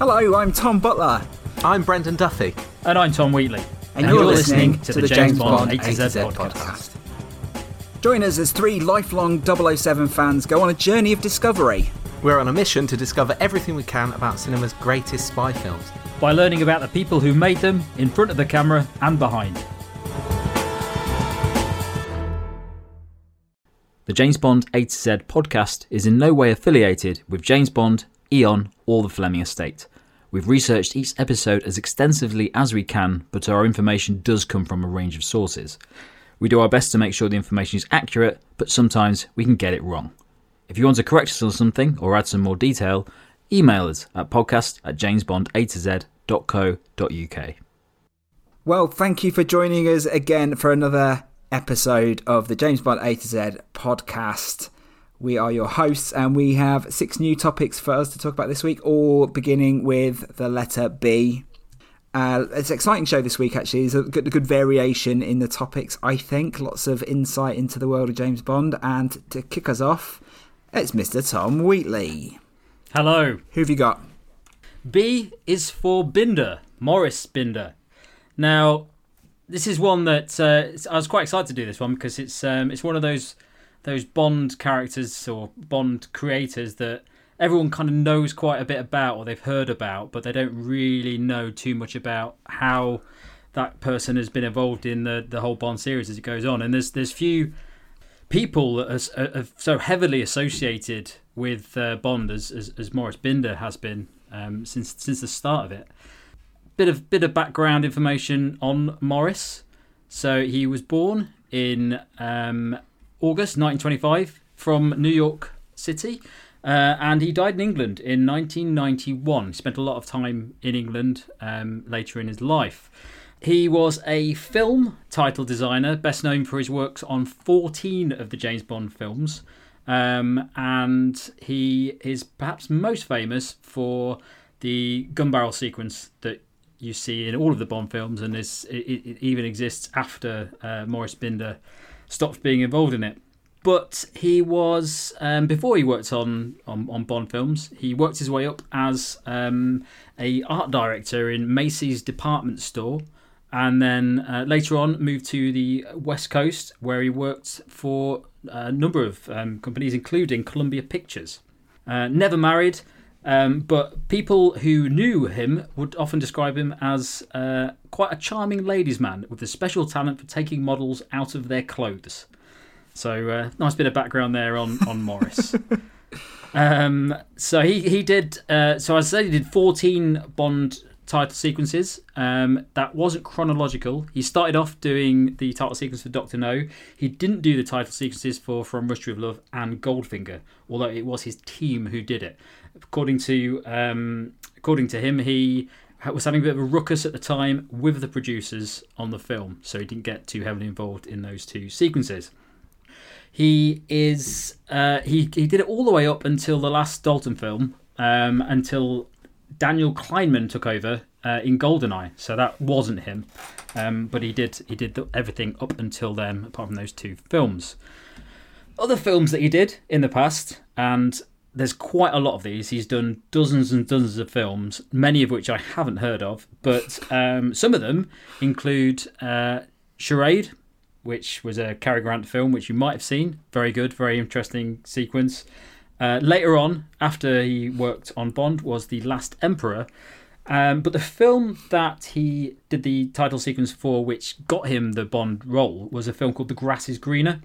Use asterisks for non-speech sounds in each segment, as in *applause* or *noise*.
Hello, I'm Tom Butler. I'm Brendan Duffy. And I'm Tom Wheatley. And, you're, listening, to, the James Bond A to Z podcast. Join us as three lifelong 007 fans go on a journey of discovery. We're on a mission to discover everything we can about cinema's greatest spy films. By learning about the people who made them in front of the camera and behind. The James Bond A to Z podcast is in no way affiliated with James Bond, Eon, or the Fleming estate. We've researched each episode as extensively as we can, but our information does come from a range of sources. We do our best to make sure the information is accurate, but sometimes we can get it wrong. If you want to correct us on something or add some more detail, email us at podcast at jamesbond8z.co.uk. Well, thank you for joining us again for another episode of the James Bond A to Z podcast. We are your hosts, and we have six new topics for us to talk about this week, all beginning with the letter B. Uh, it's an exciting show this week, actually. There's a good, a good variation in the topics, I think. Lots of insight into the world of James Bond. And to kick us off, it's Mr. Tom Wheatley. Hello. Who have you got? B is for Binder, Maurice Binder. Now, this is one that uh, I was quite excited to do this one because it's um, it's one of those those Bond characters or Bond creators that everyone kind of knows quite a bit about or they've heard about, but they don't really know too much about how that person has been involved in the, the whole Bond series as it goes on. And there's there's few people that are, are so heavily associated with uh, Bond as, as, as Maurice Binder has been um, since since the start of it. Bit of bit of background information on Maurice. So he was born in um, August 1925 from New York City. Uh, and he died in England in 1991. He spent a lot of time in England um, later in his life. He was a film title designer, best known for his works on 14 of the James Bond films. Um, and he is perhaps most famous for the gun barrel sequence that you see in all of the Bond films, and this, it, it even exists after uh, Maurice Binder stopped being involved in it. But he was um, before he worked on, on, on Bond films. He worked his way up as um, a art director in Macy's department store, and then uh, later on moved to the West Coast, where he worked for a number of um, companies, including Columbia Pictures. Uh, never married, um, but people who knew him would often describe him as uh, quite a charming ladies' man with a special talent for taking models out of their clothes. So uh, nice bit of background there on on Maurice. *laughs* um, so he he did. Uh, so I said he did fourteen Bond title sequences. Um, that wasn't chronological. He started off doing the title sequence for Doctor No. He didn't do the title sequences for From Russia with Love and Goldfinger, although it was his team who did it. According to um, according to him, he was having a bit of a ruckus at the time with the producers on the film, so he didn't get too heavily involved in those two sequences. He is uh, he he did it all the way up until the last Dalton film, um, until Daniel Kleinman took over uh, in Goldeneye. So that wasn't him, um, but he did he did the, everything up until then, apart from those two films. Other films that he did in the past, and there's quite a lot of these. He's done dozens and dozens of films, many of which I haven't heard of, but um, some of them include uh, Charade, which was a Cary Grant film, which you might have seen. Very good, very interesting sequence. Uh, later on, after he worked on Bond, was The Last Emperor. Um, but the film that he did the title sequence for, which got him the Bond role, was a film called The Grass is Greener,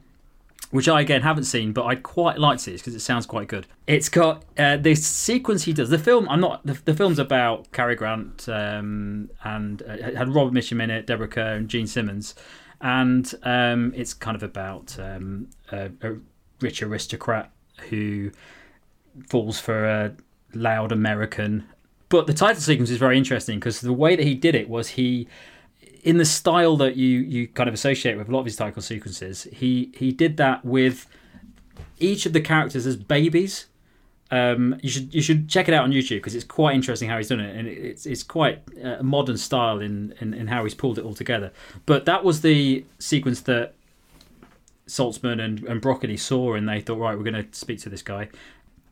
which I again haven't seen, but I quite like it because it sounds quite good. It's got uh, this sequence he does. The film, I'm not. The, the film's about Cary Grant um, and uh, had Robert Mitchum in it, Deborah Kerr, and Jean Simmons, and um, it's kind of about um, a, a rich aristocrat who falls for a loud American. But the title sequence is very interesting because the way that he did it was he in the style that you you kind of associate with a lot of his title sequences, he he did that with each of the characters as babies. Um, you should you should check it out on YouTube because it's quite interesting how he's done it, and it's it's quite a modern style in, in in how he's pulled it all together. But that was the sequence that Saltzman and, and Broccoli saw, and they thought, right, we're going to speak to this guy,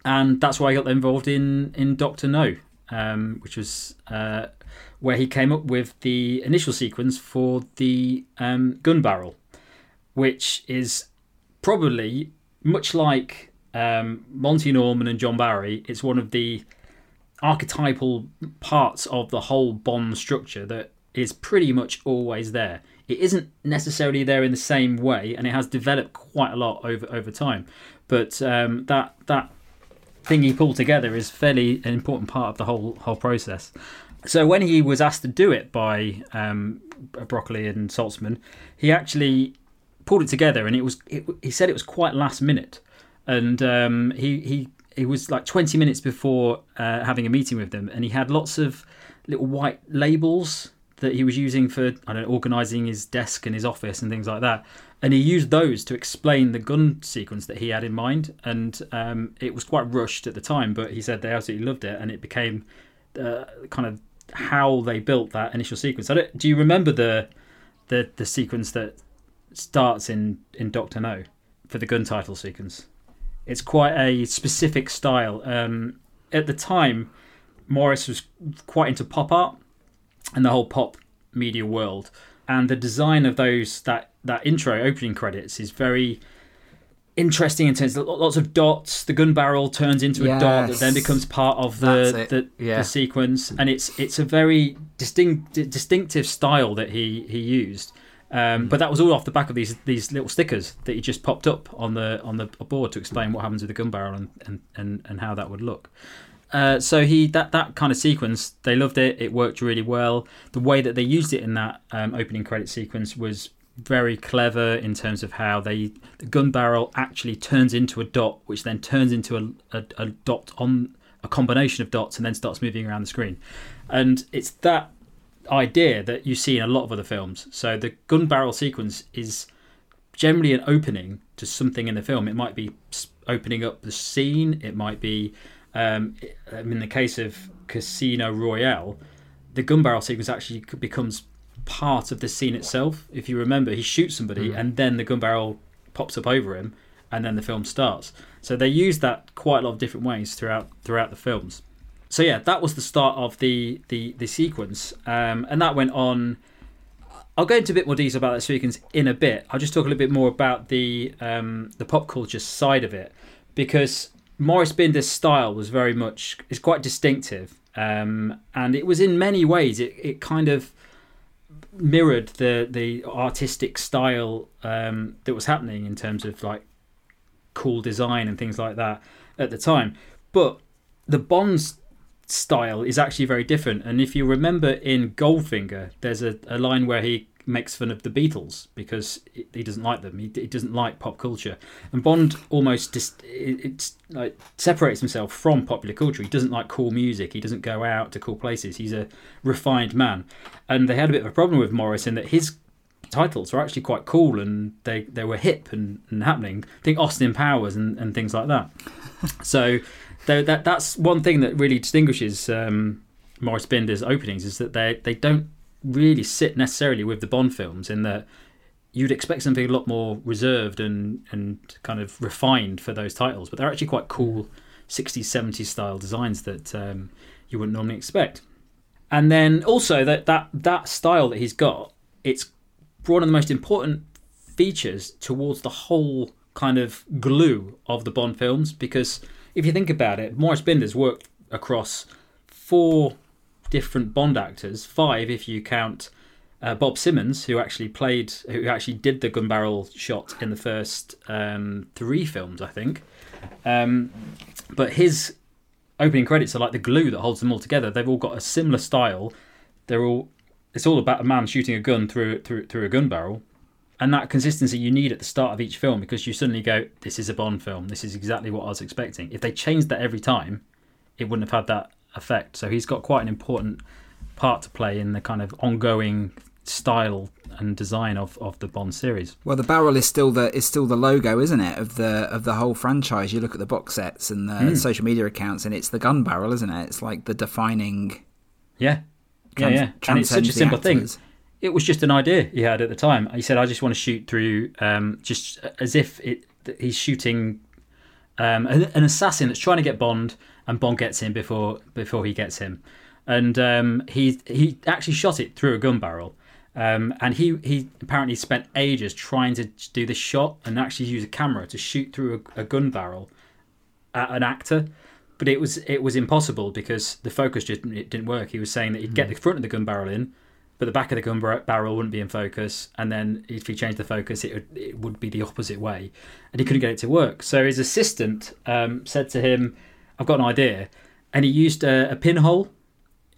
and that's why I got involved in in Doctor No, um, which was uh, where he came up with the initial sequence for the um, gun barrel, which is probably much like um, Monty Norman and John Barry. It's one of the archetypal parts of the whole Bond structure that is pretty much always there. It isn't necessarily there in the same way, and it has developed quite a lot over over time. But um, that that thing he pulled together is fairly an important part of the whole whole process. So when he was asked to do it by um, Broccoli and Saltzman, he actually pulled it together, and it was it, he said it was quite last minute, and um, he he it was like 20 minutes before uh, having a meeting with them, and he had lots of little white labels that he was using for I don't know, organizing his desk and his office and things like that. And he used those to explain the gun sequence that he had in mind, and um, it was quite rushed at the time, but he said they absolutely loved it, and it became uh, kind of how they built that initial sequence. do you remember the the the sequence that starts in in Doctor No for the gun title sequence? It's quite a specific style. Um, at the time, Maurice was quite into pop art and the whole pop media world, and the design of those that that intro opening credits is very interesting in terms of lots of dots. The gun barrel turns into yes. a dot that then becomes part of the the, yeah. the, sequence, and it's it's a very distinct distinctive style that he he used. Um, mm. But that was all off the back of these these little stickers that he just popped up on the on the board to explain what happens with the gun barrel and and, and, and how that would look. Uh, so he that that kind of sequence they loved it. It worked really well. The way that they used it in that um, opening credit sequence was very clever in terms of how they the gun barrel actually turns into a dot, which then turns into a, a, a dot on a combination of dots and then starts moving around the screen. And it's that idea that you see in a lot of other films. So the gun barrel sequence is generally an opening to something in the film. It might be opening up the scene. It might be, um, in the case of Casino Royale, the gun barrel sequence actually becomes part of the scene itself. If you remember, he shoots somebody mm. and then the gun barrel pops up over him and then the film starts. So they use that quite a lot of different ways throughout throughout the films. So yeah, that was the start of the the, the sequence, um, and that went on. I'll go into a bit more detail about that sequence in a bit. I'll just talk a little bit more about the um, the pop culture side of it because Maurice Binder's style was very much is quite distinctive, um, and it was in many ways it, it kind of mirrored the the artistic style um, that was happening in terms of like cool design and things like that at the time. But the Bond's style is actually very different. And if you remember in Goldfinger, there's a, a line where he makes fun of the Beatles because he doesn't like them. He, he doesn't like pop culture, and Bond almost just it, like separates himself from popular culture. He doesn't like cool music. He doesn't go out to cool places. He's a refined man, and they had a bit of a problem with Maurice in that his titles were actually quite cool and they, they were hip and, and happening. I think Austin Powers and, and things like that. *laughs* so that that's one thing that really distinguishes um, Maurice Binder's openings is that they they don't really sit necessarily with the Bond films in that you'd expect something a lot more reserved and and kind of refined for those titles, but they're actually quite cool 60s 70s style designs that um, you wouldn't normally expect. And then also that that that style that he's got, it's one of the most important features towards the whole kind of glue of the Bond films because if you think about it, Maurice Binder's worked across four different Bond actors, five if you count uh, Bob Simmons, who actually played, who actually did the gun barrel shot in the first um, three films, I think. Um, but his opening credits are like the glue that holds them all together. They've all got a similar style. They're all. It's all about a man shooting a gun through through through a gun barrel, and that consistency you need at the start of each film because you suddenly go, "This is a Bond film. This is exactly what I was expecting." If they changed that every time, it wouldn't have had that effect. So he's got quite an important part to play in the kind of ongoing style and design of, of the Bond series. Well, the barrel is still the is still the logo, isn't it, of the of the whole franchise? You look at the box sets and the Mm. social media accounts, and it's the gun barrel, isn't it? It's like the defining. Yeah. Yeah, trans- yeah. And it's such a simple thing. It was just an idea he had at the time. He said, "I just want to shoot through, um, just as if it, he's shooting um, an, an assassin that's trying to get Bond, and Bond gets him before before he gets him." And um, he he actually shot it through a gun barrel, um, and he he apparently spent ages trying to do this shot and actually use a camera to shoot through a, a gun barrel at an actor. But it was it was impossible because the focus just it didn't work. He was saying that he'd get the front of the gun barrel in, but the back of the gun barrel wouldn't be in focus. And then if he changed the focus, it would, it would be the opposite way, and he couldn't get it to work. So his assistant um, said to him, "I've got an idea," and he used a, a pinhole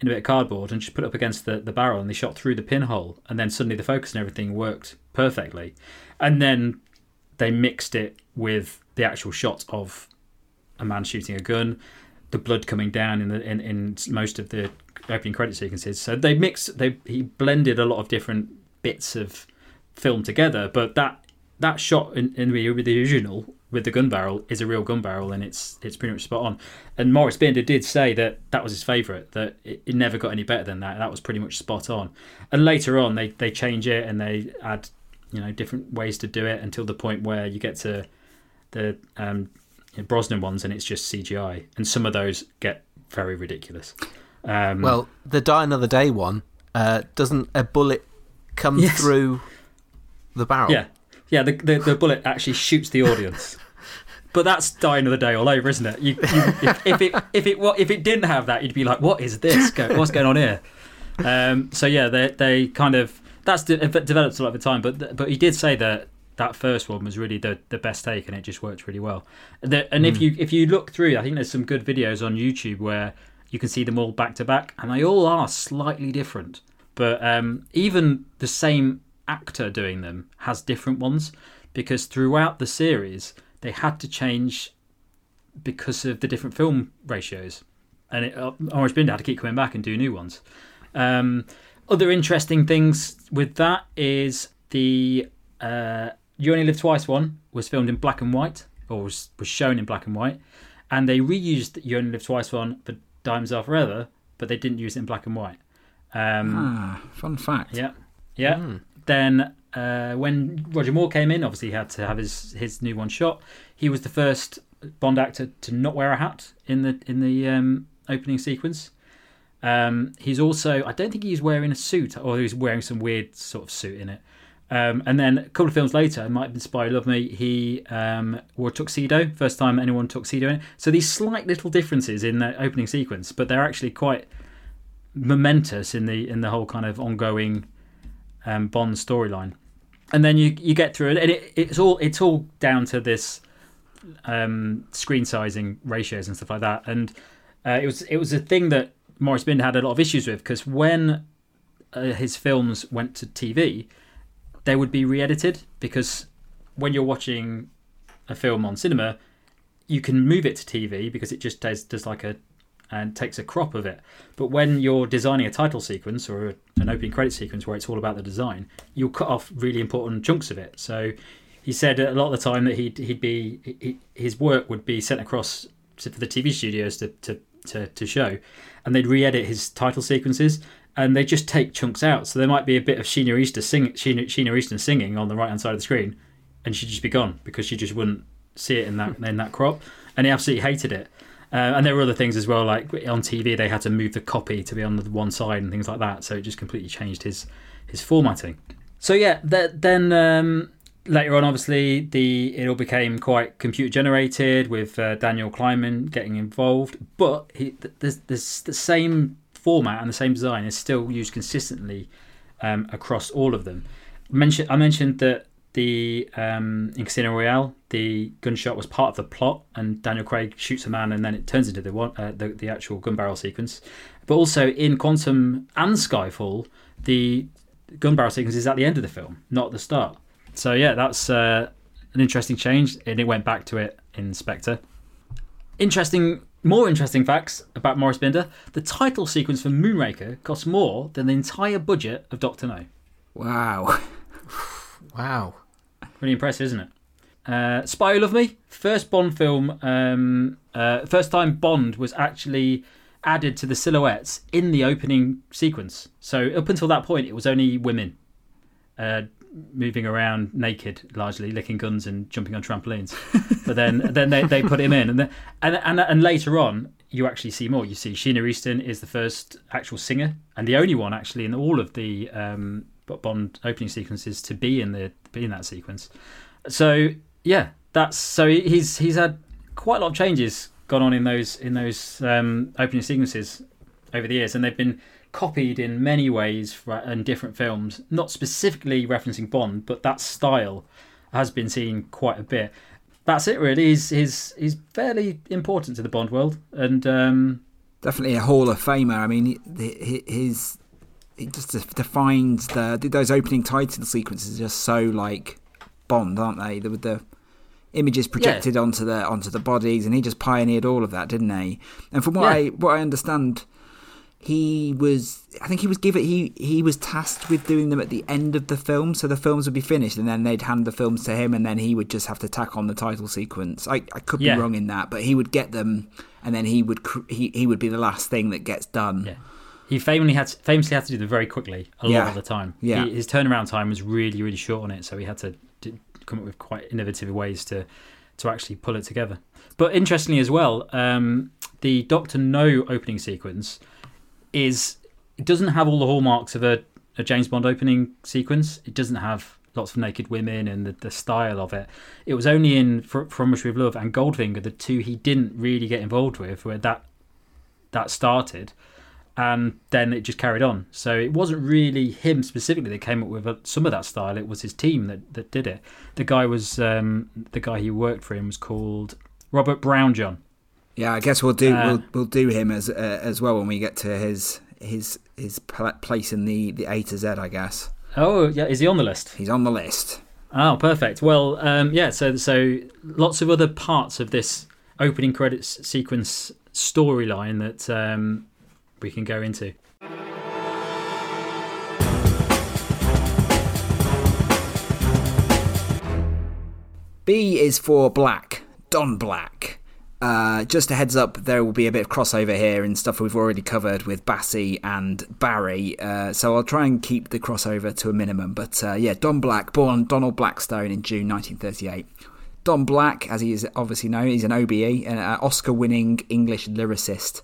in a bit of cardboard and just put it up against the, the barrel, and they shot through the pinhole, and then suddenly the focus and everything worked perfectly, and then they mixed it with the actual shot of a man shooting a gun, the blood coming down in the in, in most of the opening credit sequences. So they mixed they he blended a lot of different bits of film together, but that that shot in, in the, the original with the gun barrel is a real gun barrel and it's it's pretty much spot on. And Maurice Binder did say that that was his favourite, that it, it never got any better than that. That was pretty much spot on. And later on they, they change it and they add, you know, different ways to do it until the point where you get to the um, Brosnan ones and it's just CGI. And some of those get very ridiculous. Um, Well, the Die Another Day one, uh, doesn't a bullet come Yes. through the barrel? Yeah, yeah. The, the the bullet actually shoots the audience, but that's Die Another Day all over, isn't it? You, you, if, if it if it if it didn't have that, you'd be like, what is this? What's going on here? Um, so yeah, they they kind of that's de- developed a lot of the time, but but he did say that that first one was really the, the best take, and it just worked really well. The, and if you if you look through, I think there's some good videos on YouTube where you can see them all back to back, and they all are slightly different. But um, even the same actor doing them has different ones because throughout the series they had to change because of the different film ratios, and it, uh, Orange Binder had to keep coming back and do new ones. Um, other interesting things with that is the uh, You Only Live Twice one was filmed in black and white, or was, was shown in black and white, and they reused You Only Live Twice one for Diamonds Are Forever, but they didn't use it in black and white. Um, Ah, fun fact. yeah, yeah. Then uh, when Roger Moore came in, obviously he had to have his his new one shot. He was the first Bond actor to not wear a hat in the in the um, opening sequence. Um, he's also I don't think he's wearing a suit or he's wearing some weird sort of suit in it. Um, and then a couple of films later, might Spy Love Me. He um, wore tuxedo, first time anyone tuxedo in. So these slight little differences in the opening sequence, but they're actually quite momentous in the in the whole kind of ongoing um, Bond storyline. And then you you get through it, and it, it's all it's all down to this um, screen sizing ratios and stuff like that. And uh, it was it was a thing that Maurice Binder had a lot of issues with because when uh, his films went to TV, they would be re-edited because when you're watching a film on cinema, you can move it to TV because it just does does like a and takes a crop of it. But when you're designing a title sequence or a, an opening credit sequence where it's all about the design, you'll cut off really important chunks of it. So he said a lot of the time that he'd he'd be he, his work would be sent across to, the TV studios to, to to to show, and they'd re-edit his title sequences. And they just take chunks out, so there might be a bit of Sheena Easton sing Sheena, Sheena Easton singing on the right hand side of the screen, and she'd just be gone because she just wouldn't see it in that in that crop. And he absolutely hated it. Uh, and there were other things as well, like on TV, they had to move the copy to be on the one side and things like that. So it just completely changed his his formatting. So yeah, th- then um, later on, obviously, the it all became quite computer generated with uh, Daniel Kleinman getting involved. But he, there's, there's the same format and the same design is still used consistently um, across all of them. Mention, I mentioned that the um, in Casino Royale, the gunshot was part of the plot, and Daniel Craig shoots a man, and then it turns into the one uh, the, the actual gun barrel sequence. But also in Quantum and Skyfall, the gun barrel sequence is at the end of the film, not the start. So yeah, that's uh, an interesting change, and it went back to it in Spectre. Interesting, more interesting facts about Maurice Binder: the title sequence for Moonraker cost more than the entire budget of Doctor No. Wow. Wow. Really impressive, isn't it? Uh, Spy Who Loved Me, first Bond film, um, uh, first time Bond was actually added to the silhouettes in the opening sequence. So up until that point, it was only women uh, moving around naked, largely licking guns and jumping on trampolines. but then, then they, they put him in, and, then, and and and later on, you actually see more. You see Sheena Easton is the first actual singer and the only one actually in all of the um, Bond opening sequences to be in the be in that sequence. So yeah, that's so he's he's had quite a lot of changes gone on in those in those um, opening sequences over the years, and they've been copied in many ways in different films. Not specifically referencing Bond, but that style has been seen quite a bit. That's it, really. He's he's he's fairly important to the Bond world, and um, definitely a Hall of Famer. I mean, his it just defines the those opening title sequences are just so like Bond, aren't they? With the images projected yeah. onto the onto the bodies, and he just pioneered all of that, didn't he? And from what yeah. I what I understand, he was I think he was given he he was tasked with doing them at the end of the film, so the films would be finished, and then they'd hand the films to him, and then he would just have to tack on the title sequence. I I could be yeah. wrong in that, but he would get them, and then he would he he would be the last thing that gets done. Yeah he famously had to, famously had to do them very quickly a yeah. lot of the time. Yeah. He, his turnaround time was really really short on it, so he had to, to, come up with quite innovative ways to to actually pull it together. But interestingly as well, um, the Doctor No opening sequence is it doesn't have all the hallmarks of a, a James Bond opening sequence. It doesn't have lots of naked women and the, the style of it. It was only in From Russia with Love and Goldfinger, the two he didn't really get involved with, where that that started and then it just carried on. So it wasn't really him specifically that came up with some of that style. It was his team that, that did it. The guy was um, the guy he worked for him was called Robert Brownjohn. Yeah, I guess we'll do uh, we'll we'll do him as uh, as well when we get to his his his place in the the A to Z. I guess. Oh yeah, is he on the list? He's on the list. Oh, perfect. Well, um, yeah. So so lots of other parts of this opening credits sequence storyline that um, we can go into. B is for Black, Don Black. Uh, just a heads up, there will be a bit of crossover here and stuff we've already covered with Bassey and Barry. Uh, so I'll try and keep the crossover to a minimum. But uh, yeah, Don Black, born Donald Blackstone in June 1938. Don Black, as he is obviously known, he's an OBE, an Oscar winning English lyricist.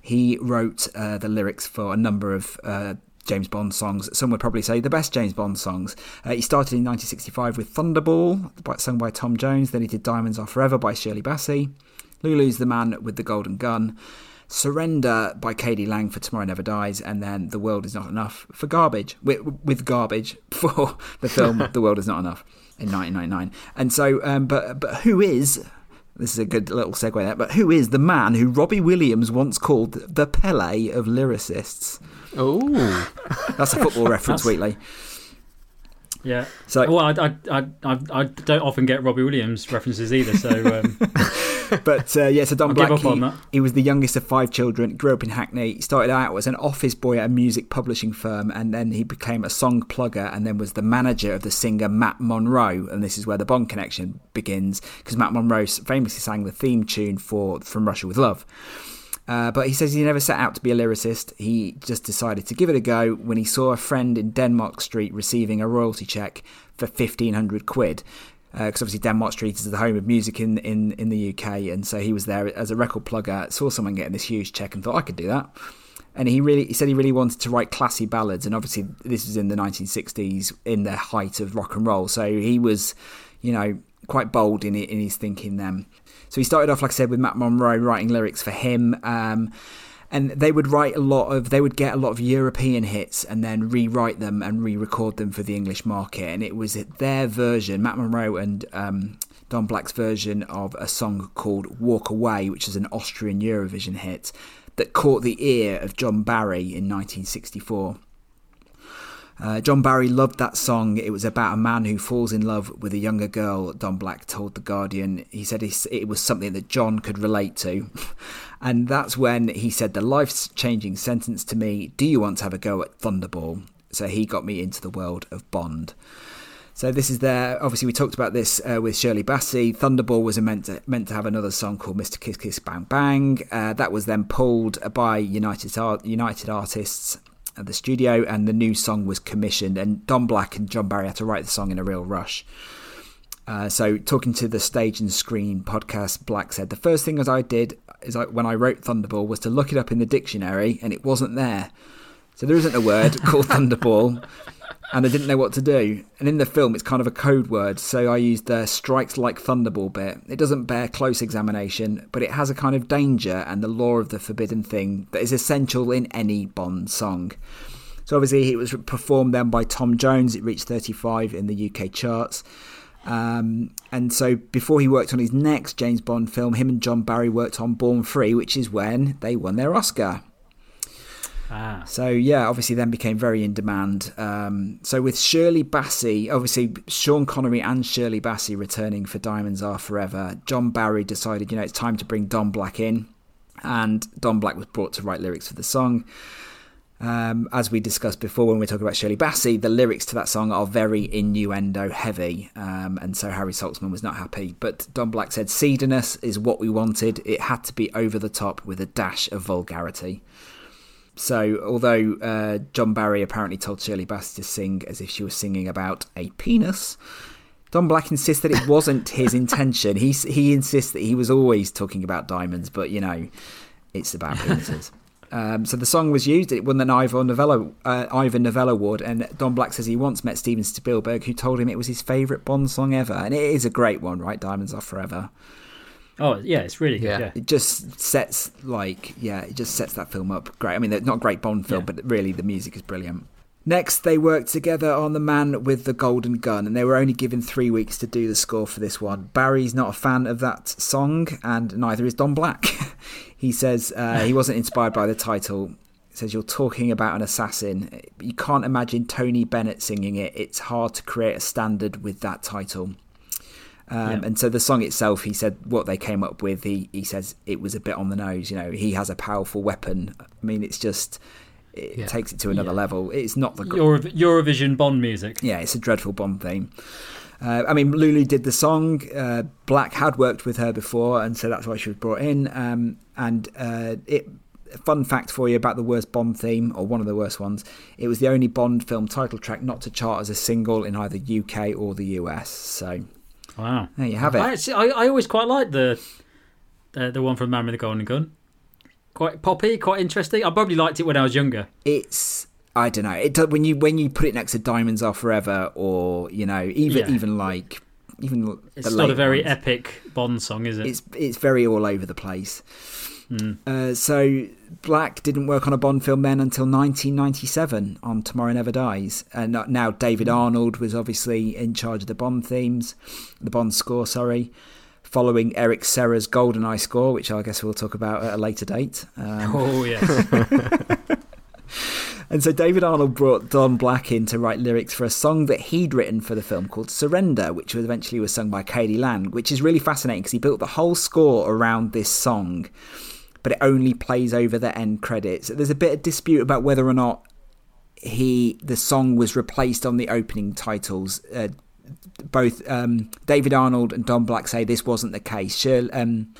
He wrote uh, the lyrics for a number of uh, James Bond songs. Some would probably say the best James Bond songs. Uh, he started in 1965 with Thunderball, sung by Tom Jones. Then he did Diamonds Are Forever by Shirley Bassey. Lulu's the Man with the Golden Gun. Surrender by k.d. lang for Tomorrow Never Dies, and then The World Is Not Enough for Garbage, with, with Garbage *laughs* for the film *laughs* The World Is Not Enough in 1999. And so, um, but but who is this is a good little segue there. But who is the man who Robbie Williams once called the Pele of lyricists? Oh, that's a football *laughs* reference, Wheatley. Yeah. So well, I, I, I, I don't often get Robbie Williams references either. So, um, but uh, yeah, so Don Black, he, he, was the youngest of five children. Grew up in Hackney. Started out as an office boy at a music publishing firm, and then he became a song plugger, and then was the manager of the singer Matt Monro. And this is where the Bond connection begins, because Matt Monro famously sang the theme tune for From Russia with Love. Uh, but he says he never set out to be a lyricist. He just decided to give it a go when he saw a friend in Denmark Street receiving a royalty check for 1500 quid. Because uh, obviously Denmark Street is the home of music in, in, in the UK, and so he was there as a record plugger, saw someone getting this huge check and thought I could do that. and he really he said he really wanted to write classy ballads, and obviously this was in the 1960s, in the height of rock and roll. So he was, you know, quite bold in in his thinking then. So he started off, like I said, with Matt Monro writing lyrics for him. Um, and they would write a lot of they would get a lot of European hits and then rewrite them and re-record them for the English market and it was their version Matt Monro and um, Don Black's version of a song called Walk Away which is an Austrian Eurovision hit that caught the ear of John Barry in 1964 uh, John Barry loved that song. It was about a man who falls in love with a younger girl, Don Black told The Guardian. He said it was something that John could relate to. *laughs* and that's when he said the life changing sentence to me Do you want to have a go at Thunderball? So he got me into the world of Bond. So this is there. Obviously, we talked about this uh, with Shirley Bassey. Thunderball was meant to, meant to have another song called "Mr. Kiss Kiss Bang Bang." Uh, that was then pulled by United United Artists at the studio, and the new song was commissioned. And Don Black and John Barry had to write the song in a real rush. Uh, so, talking to the Stage and Screen podcast, Black said the first thing as I did is I, when I wrote Thunderball was to look it up in the dictionary, and it wasn't there. So there isn't a word *laughs* called Thunderball and I didn't know what to do. And in the film, it's kind of a code word, so I used the strikes like thunderball bit. It doesn't bear close examination, but it has a kind of danger and the law of the forbidden thing that is essential in any Bond song. So obviously, it was performed then by Tom Jones. It reached 35 in the UK charts. Um, and so before he worked on his next James Bond film, him and John Barry worked on Born Free, which is when they won their Oscar. Ah. So yeah, obviously then became very in demand. Um, so with Shirley Bassey, obviously Sean Connery and Shirley Bassey returning for Diamonds Are Forever, John Barry decided you know it's time to bring Don Black in, and Don Black was brought to write lyrics for the song. Um, as we discussed before when we talk about Shirley Bassey, the lyrics to that song are very innuendo heavy, um, and so Harry Saltzman was not happy. But Don Black said, "Seediness is what we wanted. It had to be over the top with a dash of vulgarity." So, although uh, John Barry apparently told Shirley Bassey to sing as if she was singing about a penis, Don Black insists that it wasn't his *laughs* intention. He he insists that he was always talking about diamonds, but you know, it's about penises. Um, so the song was used. It won the Ivor Novello, uh, Ivor Novello Award, and Don Black says he once met Steven Spielberg, who told him it was his favourite Bond song ever, and it is a great one, right? Diamonds Are Forever. Oh yeah, it's really good. Yeah. yeah. it just sets like yeah, it just sets that film up great. I mean, not a great Bond film, yeah. but really the music is brilliant. Next, they worked together on The Man with the Golden Gun, and they were only given three weeks to do the score for this one. Barry's not a fan of that song, and neither is Don Black. *laughs* he says uh, he wasn't inspired by the title. He says, You're talking about an assassin. You can't imagine Tony Bennett singing it. It's hard to create a standard with that title. Um, yeah. And so the song itself, he said what they came up with. He he says it was a bit on the nose. You know, he has a powerful weapon. I mean, it's just it yeah. takes it to another yeah. level. It's not the Euro- Eurovision Bond music. Yeah, it's a dreadful Bond theme. Uh, I mean, Lulu did the song. Uh, Black had worked with her before, and so that's why she was brought in. Um, and uh, it fun fact for you about the worst Bond theme, or one of the worst ones. It was the only Bond film title track not to chart as a single in either UK or the US. So Wow. There you have it. I, actually, I, I always quite like the, the the one from Man with the Golden Gun. Quite poppy, quite interesting. I probably liked it when I was younger. It's I don't know. It when you when you put it next to Diamonds Are Forever, or you know, even yeah. even like even it's not a very ones, epic Bond song, is it? It's it's very all over the place. Mm. Uh, so Black didn't work on a Bond film then until 1997 on Tomorrow Never Dies. And now David hmm. Arnold was obviously in charge of the Bond themes, the Bond score, sorry, following Eric Serra's GoldenEye score, which I guess we'll talk about at a later date. Um, *laughs* oh, yes. *laughs* and so David Arnold brought Don Black in to write lyrics for a song that he'd written for the film called Surrender, which was eventually was sung by k.d. lang, which is really fascinating because he built the whole score around this song but it only plays over the end credits. There's a bit of dispute about whether or not he the song was replaced on the opening titles. Uh, both um, David Arnold and Don Black say this wasn't the case. Sheryl, um,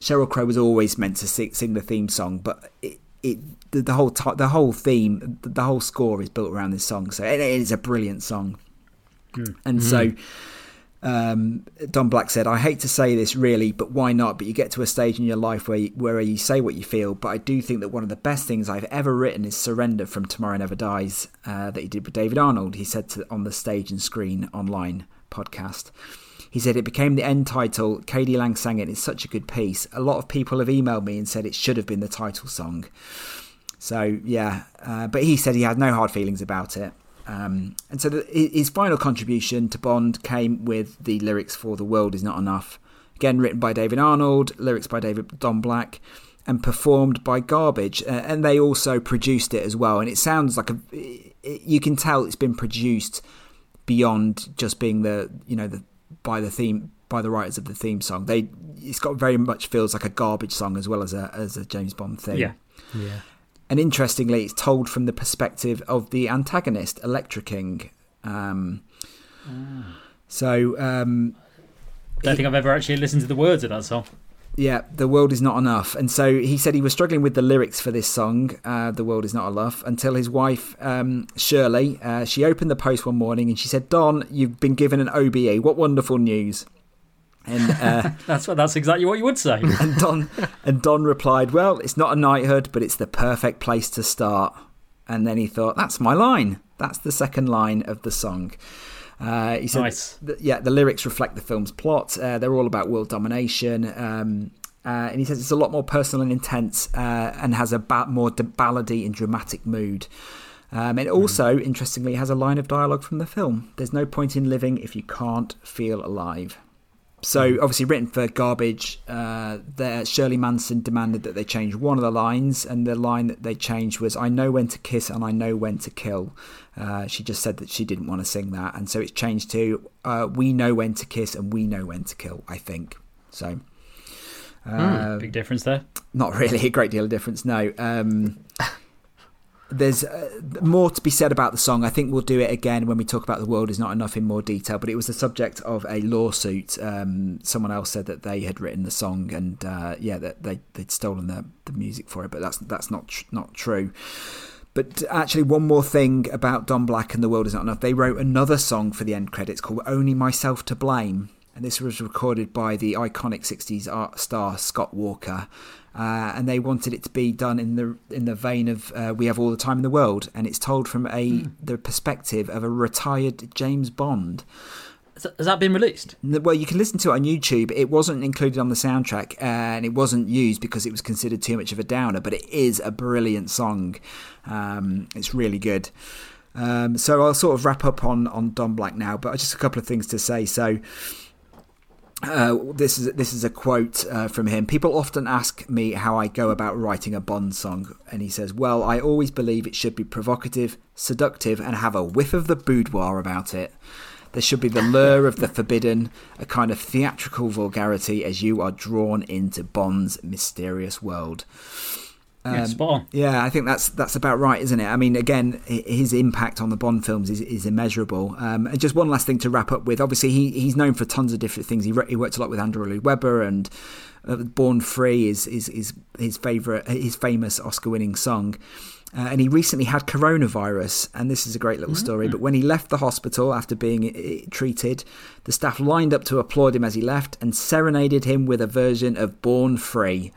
Sheryl Crow was always meant to sing, sing the theme song, but it, it the, the, whole t- the whole theme, the, the, whole score is built around this song. So it, it is a brilliant song, mm. and mm. so Um, Don Black said, I hate to say this really, but why not? But you get to a stage in your life where you, where you say what you feel. But I do think that one of the best things I've ever written is Surrender from Tomorrow Never Dies, uh, that he did with David Arnold. He said to, on the Stage and Screen online podcast. He said it became the end title. k.d. lang sang it. It's such a good piece. A lot of people have emailed me and said it should have been the title song. So yeah, uh, but he said he had no hard feelings about it. Um, and so the, his final contribution to Bond came with the lyrics for "The World Is Not Enough," again written by David Arnold, lyrics by David Don Black, and performed by Garbage. Uh, and they also produced it as well. And it sounds like a, it, you can tell it's been produced beyond just being the you know the by the theme by the writers of the theme song. They it's got very much feels like a Garbage song as well as a as a James Bond theme. Yeah, yeah. And interestingly, it's told from the perspective of the antagonist, Elektra King. Um, So, um, don't think I've ever actually listened to the words of that song. yeah, the world is not enough. And so he said he was struggling with the lyrics for this song, uh, "The World Is Not Enough," until his wife um, Shirley, uh, she opened the post one morning and she said, "Don, you've been given an OBE. What wonderful news!" And uh, *laughs* That's what. That's exactly what you would say. *laughs* and Don and Don replied, "Well, it's not a knighthood, but it's the perfect place to start." And then he thought, "That's my line. That's the second line of the song." Uh, he said, Nice. that- "Yeah, the lyrics reflect the film's plot. Uh, they're all about world domination." Um, uh, and he says it's a lot more personal and intense, uh, and has a ba- more d- ballady and dramatic mood. Um, and also, interestingly, has a line of dialogue from the film. There's no point in living if you can't feel alive. So obviously written for garbage. Uh, there, Shirley Manson demanded that they change one of the lines, and the line that they changed was "I know when to kiss and I know when to kill." Uh, she just said that she didn't want to sing that, and so it's changed to uh, "We know when to kiss and we know when to kill." I think so. Uh, Big difference there. not really a great deal of difference, no. Um, *laughs* there's uh, more to be said about the song. I think we'll do it again when we talk about The World Is Not Enough in more detail, but it was the subject of a lawsuit. Um, someone else said that they had written the song and, uh, yeah, that they, they'd stolen the, the music for it, but that's, that's not, tr- not true. But actually, one more thing about Don Black and The World Is Not Enough. They wrote another song for the end credits called Only Myself to Blame. And this was recorded by the iconic 60s art star Scott Walker. Uh, and they wanted it to be done in the in the vein of uh, "We Have All the Time in the World," and it's told from a the perspective of a retired James Bond. Has has that been released? Well, you can listen to it on YouTube. It wasn't included on the soundtrack, uh, and it wasn't used because it was considered too much of a downer. But it is a brilliant song. Um, it's really good. Um, so I'll sort of wrap up on on Don Black now, but just a couple of things to say. So. Uh, this is this is a quote uh, from him. People often ask me how I go about writing a Bond song, and he says, "Well, I always believe it should be provocative, seductive, and have a whiff of the boudoir about it. There should be the *laughs* lure of the forbidden, a kind of theatrical vulgarity as you are drawn into Bond's mysterious world." Yeah, spot on. Yeah, I think that's that's about right, isn't it? I mean, again, his impact on the Bond films is, is immeasurable. Um, and just one last thing to wrap up with. Obviously, he he's known for tons of different things. He, wrote- he worked a lot with Andrew Lloyd Webber, and uh, "Born Free" is is, is his favorite, his famous Oscar-winning song. Uh, and he recently had coronavirus, and this is a great little story. But when he left the hospital after being uh, treated, the staff lined up to applaud him as he left and serenaded him with a version of "Born Free."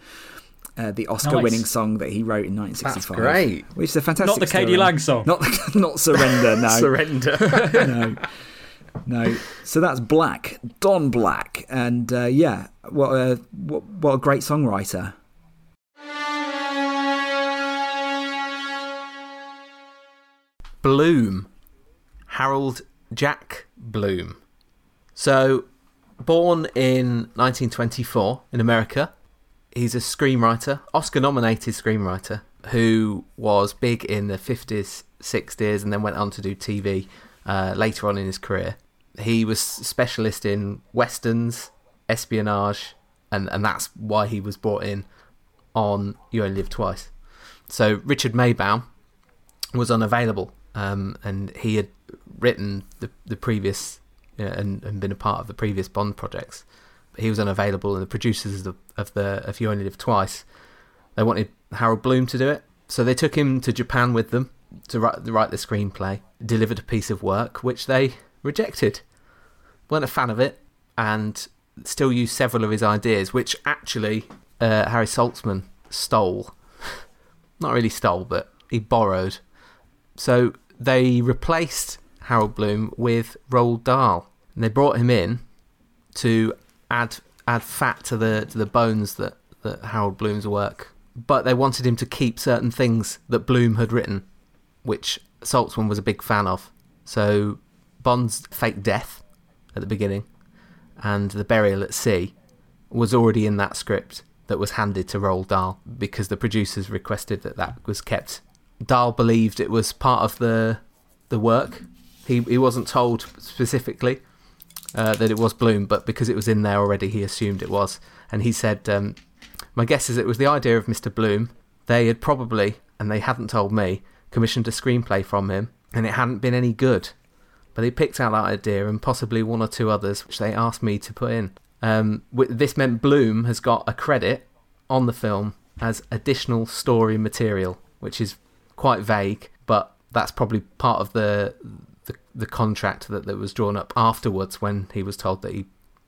Uh, the Oscar-winning Nice. song that he wrote in 1965. That's great. Which is a fantastic Not the story. k.d. lang song. Not, *laughs* not Surrender, no. *laughs* Surrender. *laughs* no. No. So that's Black, Don Black. And uh, yeah, what a, what, what a great songwriter. Bloom. Harold Jack Bloom. So, born in 1924 in America, he's a screenwriter, Oscar nominated screenwriter, who was big in the 50s, 60s, and then went on to do TV uh, later on in his career. He was specialist in westerns, espionage, and, and that's why he was brought in on You Only Live Twice. So, Richard Maibaum was unavailable, um, and he had written the the previous uh, and, and been a part of the previous Bond projects. He was unavailable, and the producers of the of the You Only Live Twice, they wanted Harold Bloom to do it, so they took him to Japan with them to write to write the screenplay. Delivered a piece of work which they rejected. weren't a fan of it and still used several of his ideas, which actually uh, Harry Saltzman stole. *laughs* Not really stole, but he borrowed. So they replaced Harold Bloom with Roald Dahl. And they brought him in to add add fat to the to the bones that, that Harold Bloom's work. But they wanted him to keep certain things that Bloom had written, which Saltzman was a big fan of. So Bond's fake death at the beginning and the burial at sea was already in that script that was handed to Roald Dahl because the producers requested that that was kept. Dahl believed it was part of the the work. He he wasn't told specifically uh, that it was Bloom, but because it was in there already, he assumed it was. And he said, um, "My guess is it was the idea of Mr. Bloom. They had probably, and they hadn't told me, commissioned a screenplay from him, and it hadn't been any good. But they picked out that idea and possibly one or two others, which they asked me to put in. Um, this meant Bloom has got a credit on the film as additional story material, which is quite vague, but that's probably part of the the, contract that, that was drawn up afterwards when he was told that he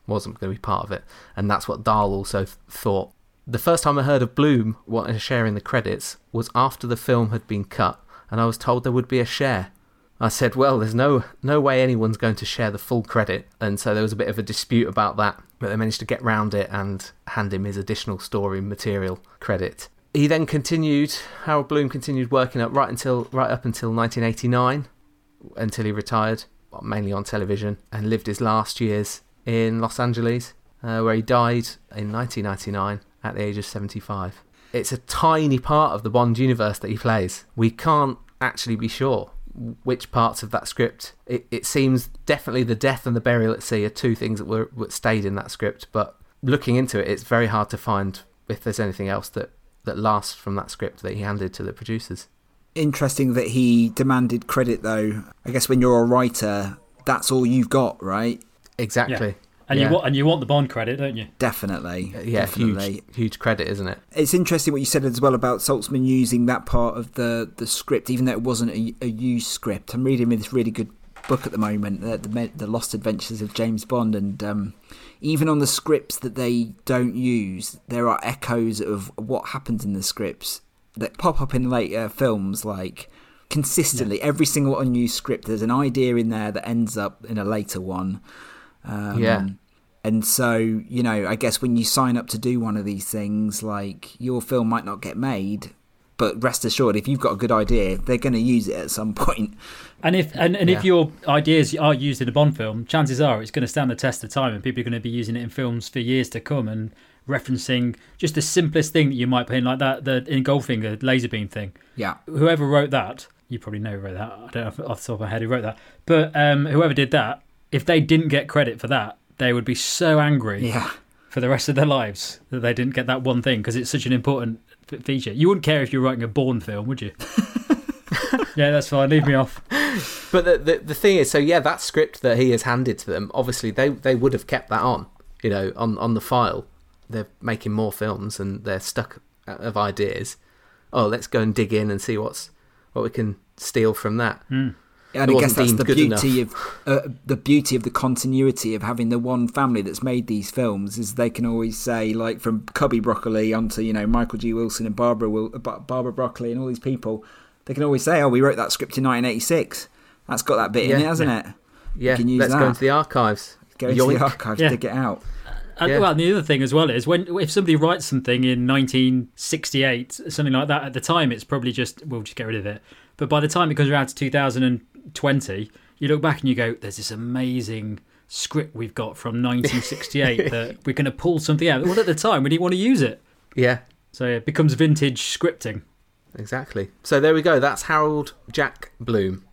wasn't going to be part of it, and that's what Dahl also th- thought. The first time I heard of Bloom wanting to share in the credits was after the film had been cut, and I was told there would be a share. I said, well, there's no no way anyone's going to share the full credit, and so there was a bit of a dispute about that, but they managed to get round it and hand him his additional story material credit. He then continued. Harold Bloom continued working up right until right up until 1989, until he retired, mainly on television, and lived his last years in Los Angeles, uh, where he died in 1999 at the age of 75. It's a tiny part of the Bond universe that he plays. We can't actually be sure which parts of that script. It, it seems definitely the death and the burial at sea are two things that were that stayed in that script, but looking into it, it's very hard to find if there's anything else that, that lasts from that script that he handed to the producers. Interesting that he demanded credit, though. I guess when you're a writer, that's all you've got, right? Exactly. Yeah. And Yeah. you want and you want the Bond credit, don't you? Definitely. Yeah, definitely. huge, huge credit, isn't it? It's interesting what you said as well about Saltzman using that part of the, the script, even though it wasn't a, a used script. I'm reading this really good book at the moment, uh, the, the the Lost Adventures of James Bond, and um, even on the scripts that they don't use, there are echoes of what happens in the scripts that pop up in later films, like consistently. Every single unused script, there's an idea in there that ends up in a later one. Um, Yeah. And so, you know, I guess when you sign up to do one of these things, like your film might not get made, but rest assured, if you've got a good idea, they're going to use it at some *laughs* point. And if and, and if your ideas are used in a Bond film, chances are it's going to stand the test of time, and people are going to be using it in films for years to come, and referencing just the simplest thing that you might put in, like that the in Goldfinger laser beam thing. Yeah. Whoever wrote that, you probably know who wrote that. I don't know off the top of my head who wrote that, but um, whoever did that, if they didn't get credit for that, they would be so angry Yeah. for the rest of their lives that they didn't get that one thing because it's such an important f- feature. You wouldn't care if you're writing a Bourne film, would you? *laughs* yeah, that's fine. Leave me off. But the, the the thing is, so yeah, that script that he has handed to them, obviously they they would have kept that on, you know, on on the file. They're making more films and they're stuck of ideas. Oh, let's go and dig in and see what's what we can steal from that. And I guess that's the good beauty of uh, the beauty of the continuity of having the one family that's made these films is they can always say like from Cubby Broccoli onto you know Michael G Wilson and Barbara Wil- uh, Barbara Broccoli and all these people, they can always say, "Oh, we wrote that script in 1986. That's got that bit in Yeah. it, hasn't it? Yeah, can use let's go into the archives. Go into Yoink. the archives, Yeah. dig it out." Yeah. Well, and the other thing as well is when if somebody writes something in 1968, something like that, at the time it's probably just we'll just get rid of it. But by the time it comes around to 2020, you look back and you go, "There's this amazing script we've got from 1968 *laughs* that we're going to pull something out." Well, at the time we didn't want to use it, Yeah, so it becomes vintage scripting. exactly. So there we go. That's Harold Jack Bloom.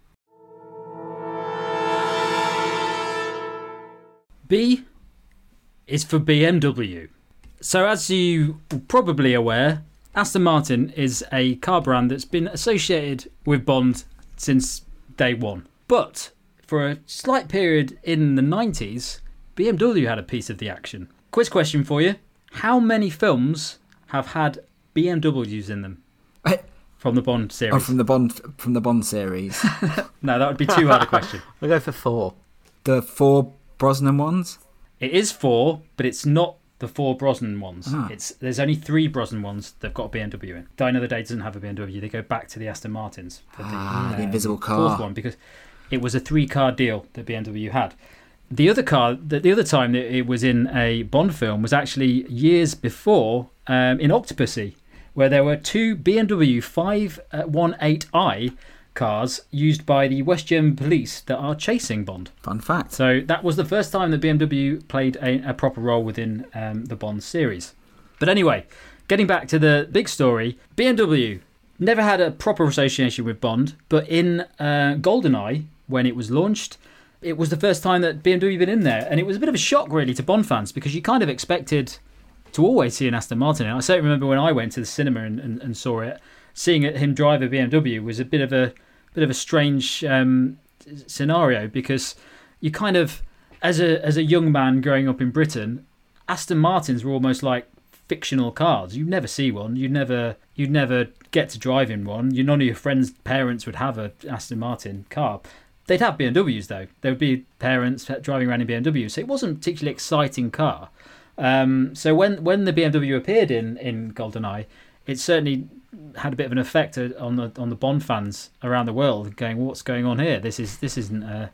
B is for BMW. So, as you are probably aware, Aston Martin is a car brand that's been associated with Bond since day one. But for a slight period in the 90s, BMW had a piece of the action. Quiz question for you How many films have had BMWs in them from the Bond series? Oh, from the Bond from the Bond series, *laughs* no, that would be too hard a question. *laughs* We'll go for four. the four Brosnan ones? It is four, but it's not the four Brosnan ones. Ah. It's there's only three Brosnan ones that've got a BMW in. Die Another Day doesn't have a BMW. They go back to the Aston Martins for the, Ah, the invisible car. fourth one because it was a three car deal that BMW had. The other car, the, the other time that it was in a Bond film was actually years before um, in Octopussy, where there were two BMW 518i cars used by the West German police that are chasing Bond. Fun fact. So that was the first time that BMW played a, a proper role within um, the Bond series. But anyway, getting back to the big story, BMW never had a proper association with Bond, but in uh, GoldenEye, when it was launched, it was the first time that BMW had been in there, and it was a bit of a shock really to Bond fans because you kind of expected to always see an Aston Martin. And I certainly remember when I went to the cinema and, and, and saw it, seeing him drive a BMW was a bit of a bit of a strange um, scenario because you kind of, as a as a young man growing up in Britain, Aston Martins were almost like fictional cars. You never see one. You never you never get to drive in one. You none of your friends' parents would have a Aston Martin car. They'd have BMWs though. There would be parents driving around in BMWs, so it wasn't a particularly exciting car. Um, so when when the BMW appeared in in GoldenEye, it certainly had a bit of an effect on the on the Bond fans around the world, going, "What's going on here? This is this isn't a,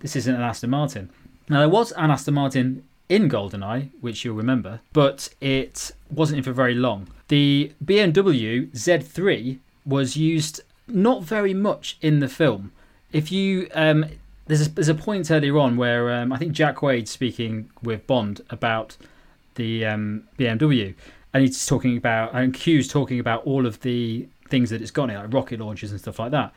this isn't an Aston Martin." Now there was an Aston Martin in GoldenEye, which you'll remember, but it wasn't in for very long. The BMW Z3 was used not very much in the film. If you um, there's a, there's a point earlier on where um, I think Jack Quaid speaking with Bond about the um, BMW, and he's talking about and Q's talking about all of the things that it's got in it, like rocket launchers and stuff like that.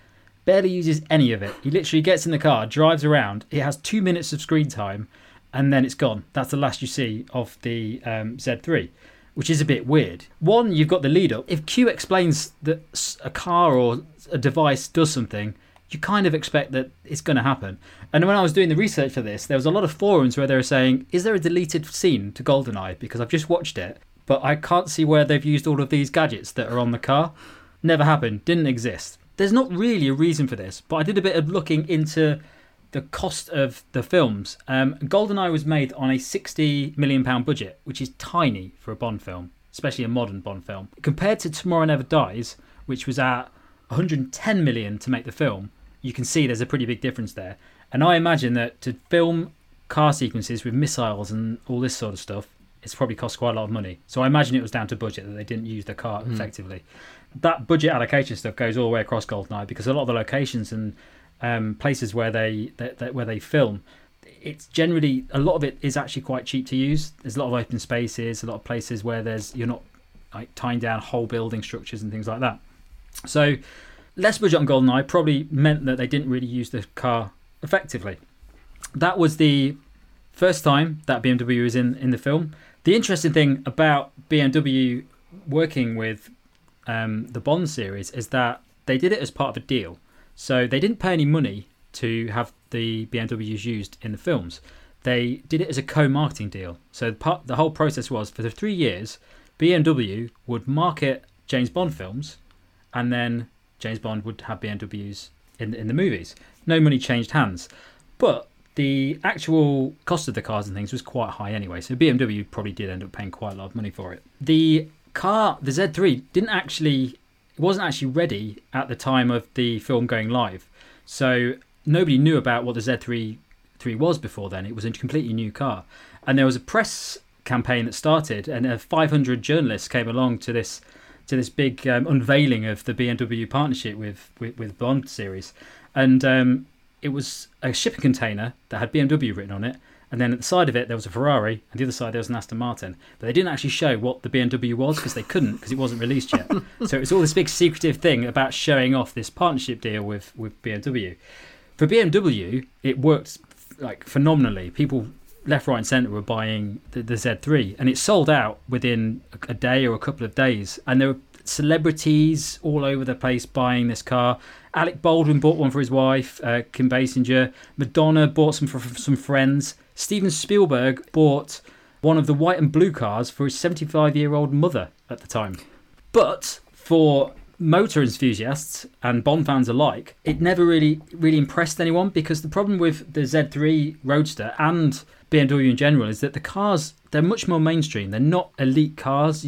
Barely uses any of it. He literally gets in the car, drives around. It has two minutes of screen time, and then it's gone. That's the last you see of the um, Z3, which is a bit weird. One, you've got the lead up. If Q explains that a car or a device does something, you kind of expect that it's going to happen. And when I was doing the research for this, there was a lot of forums where they were saying, "Is there a deleted scene to GoldenEye?" Because I've just watched it, but I can't see where they've used all of these gadgets that are on the car. Never happened. Didn't exist. There's not really a reason for this, but I did a bit of looking into the cost of the films. Um, GoldenEye was made on a 60 million pound budget, which is tiny for a Bond film, especially a modern Bond film. Compared to Tomorrow Never Dies, which was at 110 million to make the film, you can see there's a pretty big difference there. And I imagine that to film car sequences with missiles and all this sort of stuff, it's probably cost quite a lot of money. So I imagine it was down to budget that they didn't use the car effectively. That budget allocation stuff goes all the way across GoldenEye because a lot of the locations and um, places where they that, that, where they film, it's generally a lot of it is actually quite cheap to use. There's a lot of open spaces, a lot of places where there's you're not like tying down whole building structures and things like that. So less budget on GoldenEye probably meant that they didn't really use the car effectively. That was the first time that BMW was in in the film. The interesting thing about BMW working with um, the Bond series is that they did it as part of a deal. So they didn't pay any money to have the BMWs used in the films. They did it as a co-marketing deal. So part, the whole process was for the three years, BMW would market James Bond films, and then James Bond would have BMWs in in the movies. No money changed hands, but the actual cost of the cars and things was quite high anyway. So BMW probably did end up paying quite a lot of money for it. The car, the Z3, didn't actually it wasn't actually ready at the time of the film going live. So nobody knew about what the Z3 3 was before then. It was a completely new car. And there was a press campaign that started and uh, 500 journalists came along to this to this big um, unveiling of the BMW partnership with with, with Bond series. And um, it was a shipping container that had BMW written on it, and then at the side of it there was a Ferrari, and the other side there was an Aston Martin. But they didn't actually show what the BMW was because they couldn't because it wasn't released yet. *laughs* so it was all this big secretive thing about showing off this partnership deal with with BMW. For BMW, it worked like phenomenally. People left, right, and centre were buying the, the Z3, and it sold out within a, day or a couple of days. And there were celebrities all over the place buying this car. Alec Baldwin bought one for his wife, uh, Kim Basinger. Madonna bought some for, for some friends. Steven Spielberg bought one of the white and blue cars for his 75 year old mother at the time. But for motor enthusiasts and Bond fans alike, it never really really impressed anyone because the problem with the Z3 Roadster and BMW in general is that the cars they're much more mainstream. They're not elite cars.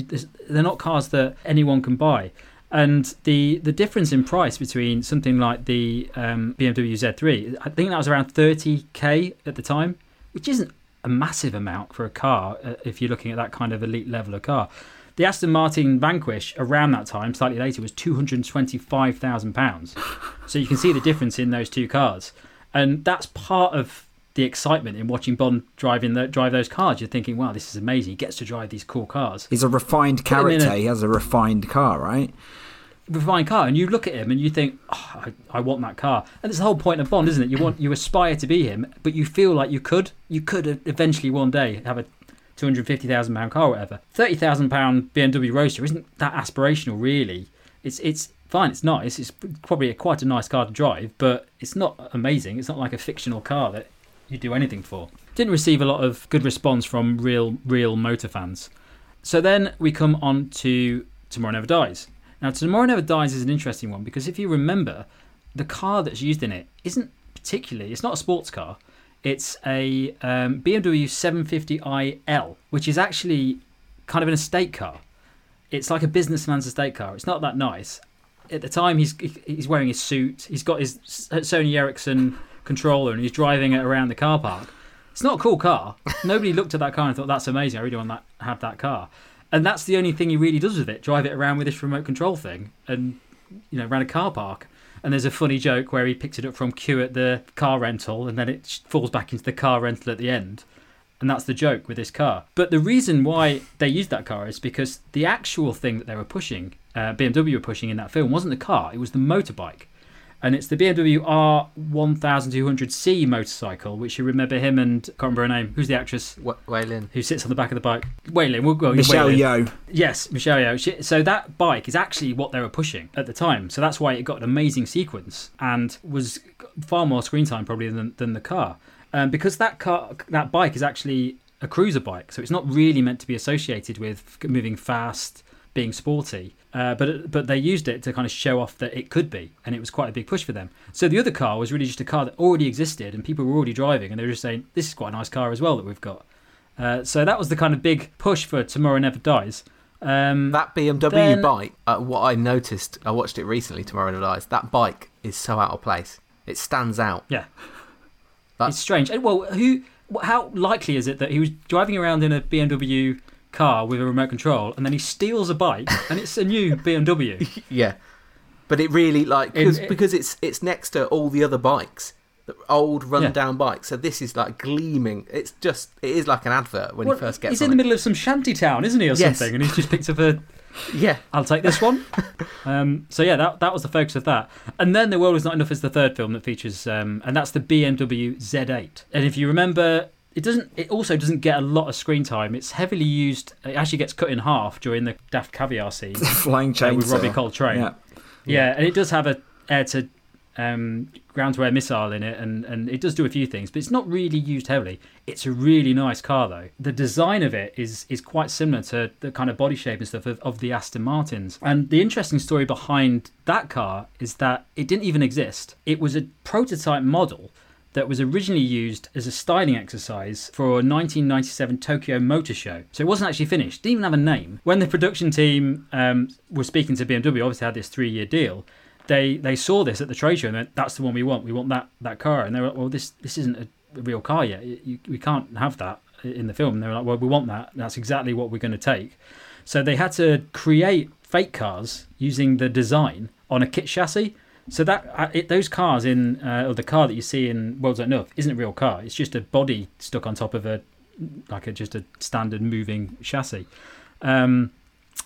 They're not cars that anyone can buy. And the the difference in price between something like the um, BMW Z3, I think that was around 30k at the time, which isn't a massive amount for a car uh, if you're looking at that kind of elite level of car. The Aston Martin Vanquish around that time, slightly later, was two hundred twenty-five thousand pounds. So you can see the difference in those two cars, and that's part of the excitement in watching Bond driving the, drive those cars. You're thinking, wow, this is amazing. He gets to drive these cool cars. He's a refined character. A, he has a refined car, right? Refined car, and you look at him and you think, oh, I, I, want that car. And it's the whole point of Bond, isn't it? You want, you aspire to be him, but you feel like you could, you could eventually one day have a two hundred fifty thousand pound car, or whatever. Thirty thousand pound BMW Roadster isn't that aspirational, really. It's it's fine. It's nice. It's probably a, quite a nice car to drive, but it's not amazing. It's not like a fictional car that you do anything for. Didn't receive a lot of good response from real real motor fans. So then we come on to Tomorrow Never Dies. Now Tomorrow Never Dies is an interesting one because if you remember, the car that's used in it isn't particularly. It's not a sports car. It's a um, BMW 750iL, which is actually kind of an estate car. It's like a businessman's estate car. It's not that nice. At the time, he's he's wearing his suit. He's got his Sony Ericsson controller and he's driving it around the car park. It's not a cool car. Nobody looked at that car and thought that's amazing. I really want that have that car. And that's the only thing he really does with it: drive it around with this remote control thing, and you know, around a car park. And there's a funny joke where he picks it up from Q at the car rental, and then it falls back into the car rental at the end. And that's the joke with this car. But the reason why they used that car is because the actual thing that they were pushing, uh, BMW were pushing in that film, wasn't the car; it was the motorbike and it's the BMW R1200C motorcycle, which you remember him and can't remember her name. Who's the actress? Wai Lin. Who sits on the back of the bike? Wai Lin. We'll go. Michelle Yeoh. Yes, Michelle Yeoh. So that bike is actually what they were pushing at the time. So that's why it got an amazing sequence and was far more screen time probably than than the car. Um, because that car, that bike is actually a cruiser bike, so it's not really meant to be associated with moving fast, being sporty. Uh, but but they used it to kind of show off that it could be, and it was quite a big push for them. So the other car was really just a car that already existed, and people were already driving, and they were just saying, "This is quite a nice car as well that we've got." Uh, so that was the kind of big push for Tomorrow Never Dies. Um, that BMW then, bike, uh, what I noticed, I watched it recently. Tomorrow Never Dies. That bike is so out of place. It stands out. Yeah, it's strange. Well, who? How likely is it that he was driving around in a BMW? Car with a remote control, and then he steals a bike, and it's a new BMW. *laughs* yeah, but it really like cause, it, because it's it's next to all the other bikes, the old rundown yeah. bikes. So this is like gleaming. It's just it is like an advert when well, he first gets. He's in it. the middle of some shanty town, isn't he, or yes. something? And he's just picked up a. *laughs* Yeah, I'll take this one. *laughs* um, so yeah, that that was the focus of that. And then the world is not enough is the third film that features, um, and that's the BMW Z8. And if you remember it doesn't. It also doesn't get a lot of screen time. It's heavily used. It actually gets cut in half during the Daft Caviar scene. *laughs* Flying chainsaw uh, with Robbie Coltrane. Yeah. yeah, and it does have a air to um, ground to air missile in it, and, and it does do a few things, but it's not really used heavily. It's a really nice car, though. The design of it is is quite similar to the kind of body shape and stuff of, of the Aston Martins. And the interesting story behind that car is that it didn't even exist. It was a prototype model that was originally used as a styling exercise for a 1997 Tokyo Motor Show. So it wasn't actually finished, didn't even have a name. When the production team um, was speaking to BMW, obviously had this three year deal. They they saw this at the trade show and went, "That's the one we want. We want that that car." And they were like, "Well, this this isn't a, a real car yet. You, we can't have that in the film." And they were like, "Well, we want that. That's exactly what we're going to take." So they had to create fake cars using the design on a kit chassis. So that uh, it, those cars in uh, or the car that you see in World's Not Enough isn't a real car. It's just a body stuck on top of a like a just a standard moving chassis. Um,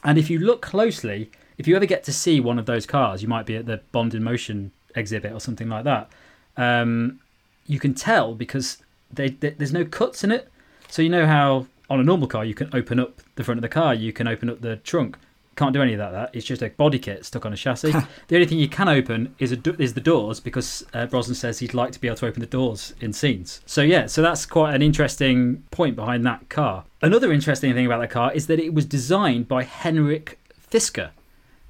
and if you look closely, if you ever get to see one of those cars, you might be at the Bond in Motion exhibit or something like that. Um, you can tell because they, they, there's no cuts in it. So you know how on a normal car you can open up the front of the car, you can open up the trunk. Can't do any of that. That it's just a body kit stuck on a chassis. *laughs* the only thing you can open is a, is the doors because uh, Brosnan says he'd like to be able to open the doors in scenes. So yeah, so that's quite an interesting point behind that car. Another interesting thing about that car is that it was designed by Henrik Fisker,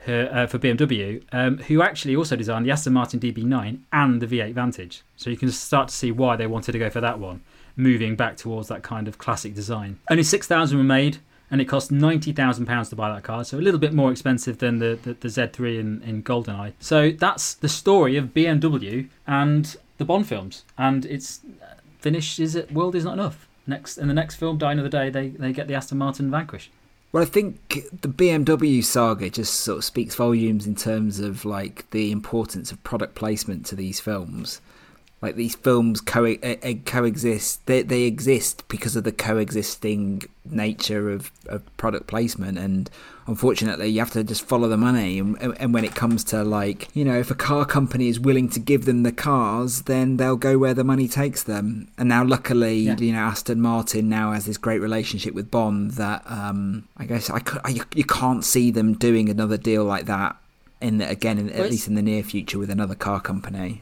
uh, for BMW, um, who actually also designed the Aston Martin DB9 and the V8 Vantage. So you can start to see why they wanted to go for that one, moving back towards that kind of classic design. Only 6,000 were made, and it cost £90,000 to buy that car, so a little bit more expensive than the, the, the Z3 in, in GoldenEye. So that's the story of BMW and the Bond films, and it's uh, finished. Is it World is Not Enough? Next In the next film, Die Another Day, they, they get the Aston Martin Vanquish. Well, I think the BMW saga just sort of speaks volumes in terms of like the importance of product placement to these films. Like these films co- coexist, they they exist because of the coexisting nature of, of product placement, and unfortunately, you have to just follow the money. And, and when it comes to like, you know, if a car company is willing to give them the cars, then they'll go where the money takes them. And now, luckily, yeah. you know, Aston Martin now has this great relationship with Bond that um, I guess I, could, I you can't see them doing another deal like that in the, again, in, at least in the near future, with another car company.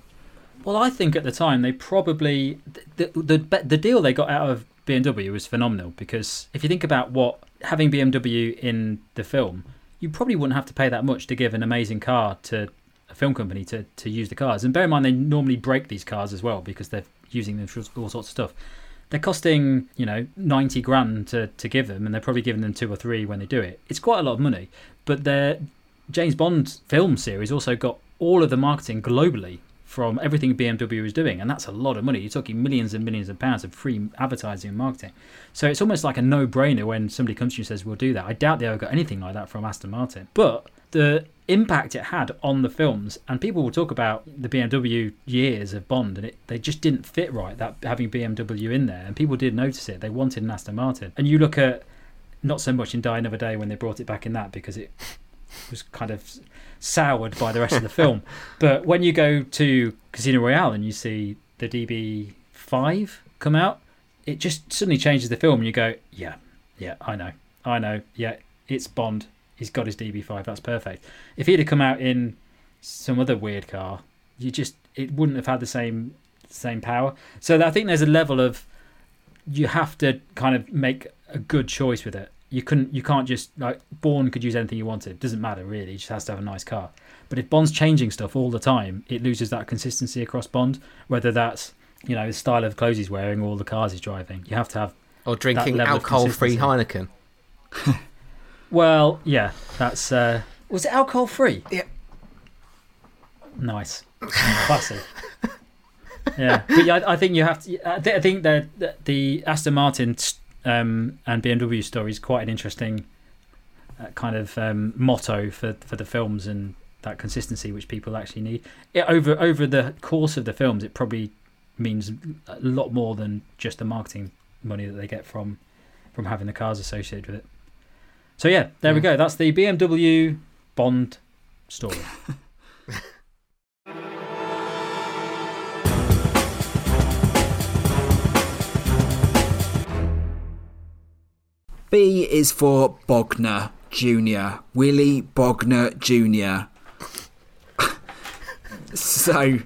Well, I think at the time they probably the, the the deal they got out of BMW was phenomenal because if you think about what having BMW in the film, you probably wouldn't have to pay that much to give an amazing car to a film company to, to use the cars. And bear in mind, they normally break these cars as well because they're using them for all sorts of stuff. They're costing, you know, 90 grand to, to give them, and they're probably giving them two or three when they do it. It's quite a lot of money. But their James Bond film series also got all of the marketing globally from everything BMW is doing, and that's a lot of money. You're talking millions and millions of pounds of free advertising and marketing. So it's almost like a no-brainer when somebody comes to you and says, "We'll do that." I doubt they ever got anything like that from Aston Martin, but the impact it had on the films, and people will talk about the BMW years of Bond, and it, they just didn't fit right. That having BMW in there, and people did notice it. They wanted an Aston Martin, and you look at not so much in Die Another Day when they brought it back in that because it *laughs* was kind of soured by the rest of the *laughs* film. But when you go to Casino Royale and you see the DB5 come out, it just suddenly changes the film. And you go, yeah, yeah, I know, I know, yeah, it's Bond. He's got his DB5. That's perfect. If he'd have come out in some other weird car, you just it wouldn't have had the same same power. So I think there's a level of you have to kind of make a good choice with it you couldn't you can't just like Bourne could use anything you wanted. Doesn't matter really. He just has to have a nice car. But if Bond's changing stuff all the time, it loses that consistency across Bond. Whether that's you know the style of clothes he's wearing or the cars he's driving, you have to have or drinking alcohol-free Heineken. *laughs* well, yeah, that's uh, was it alcohol-free? Yeah. Nice, classy. yeah, but yeah, I, I, think you have to. I, th- I think that the, the Aston Martin um, and BMW story is quite an interesting uh, kind of um, motto for for the films and that consistency which people actually need. It, over over the course of the films, it probably means a lot more than just the marketing money that they get from from having the cars associated with it. So yeah, there yeah. we go. That's the BMW Bond story. *laughs* B is for Bogner Jr. Willy Bogner Jr. *laughs* so,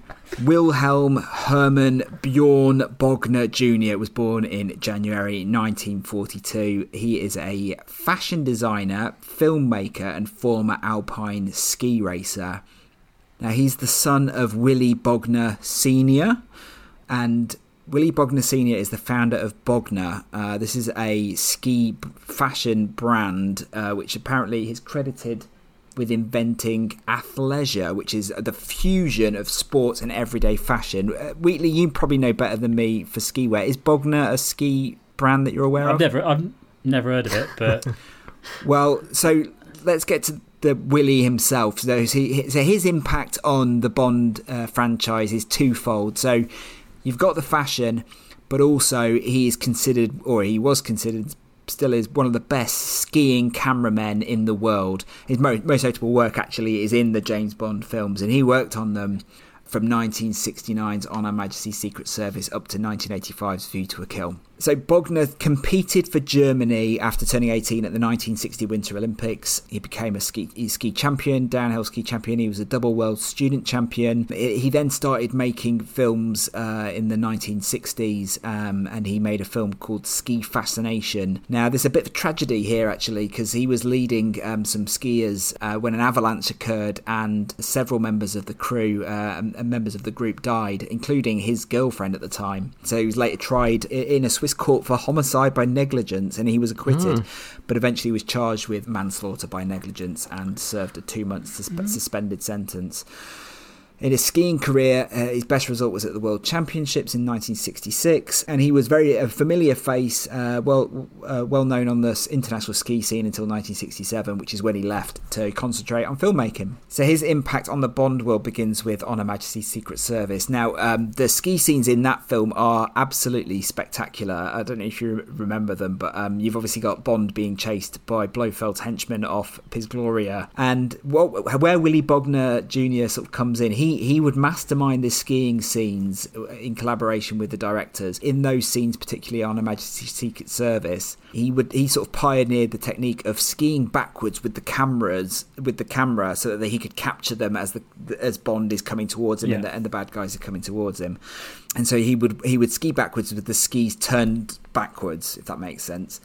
Wilhelm Hermann Bjorn Bogner Jr. was born in January 1942. He is a fashion designer, filmmaker, and former alpine ski racer. Now, he's the son of Willy Bogner Sr. and Willy Bogner Sr. is the founder of Bogner. Uh, this is a ski fashion brand uh, which apparently is credited with inventing athleisure, which is the fusion of sports and everyday fashion. Uh, Wheatley, you probably know better than me for ski wear. Is Bogner a ski brand that you're aware I've of? Never, I've never heard of it, but. *laughs* well, so let's get to the Willy himself. So, so his impact on the Bond uh, franchise is twofold. So you've got the fashion, but also he is considered, or he was considered, still is one of the best skiing cameramen in the world. His most, most notable work actually is in the James Bond films, and he worked on them from 1969's On Her Majesty's Secret Service up to 1985's View to a Kill. So Bogner competed for Germany after turning 18 at the 1960 Winter Olympics. He became a ski, ski champion, downhill ski champion. He was a double world student champion. He then started making films uh, in the 1960s, um, and he made a film called Ski Fascination. Now, there's a bit of tragedy here actually because he was leading um, some skiers uh, when an avalanche occurred, and several members of the crew uh, and members of the group died, including his girlfriend at the time. So he was later tried in a Swiss was caught for homicide by negligence and he was acquitted, mm. but eventually was charged with manslaughter by negligence and served a two month suspe- mm. suspended sentence. In his skiing career, uh, his best result was at the World Championships in 1966, and he was very a familiar face, uh, well uh, well known on the international ski scene until 1967, which is when he left to concentrate on filmmaking. So his impact on the Bond world begins with On Her Majesty's Secret Service. Now, um, the ski scenes in that film are absolutely spectacular. I don't know if you remember them, but um, you've obviously got Bond being chased by Blofeld's henchmen off Piz Gloria, and what, where Willy Bogner Jr. sort of comes in, he he would mastermind the skiing scenes uh, in collaboration with the directors. In those scenes, particularly on Her Majesty's Secret Service, he would he sort of pioneered the technique of skiing backwards with the cameras with the camera so that he could capture them as the as Bond is coming towards him yeah. and, the, and the bad guys are coming towards him. And so he would he would ski backwards with the skis turned backwards, if that makes sense.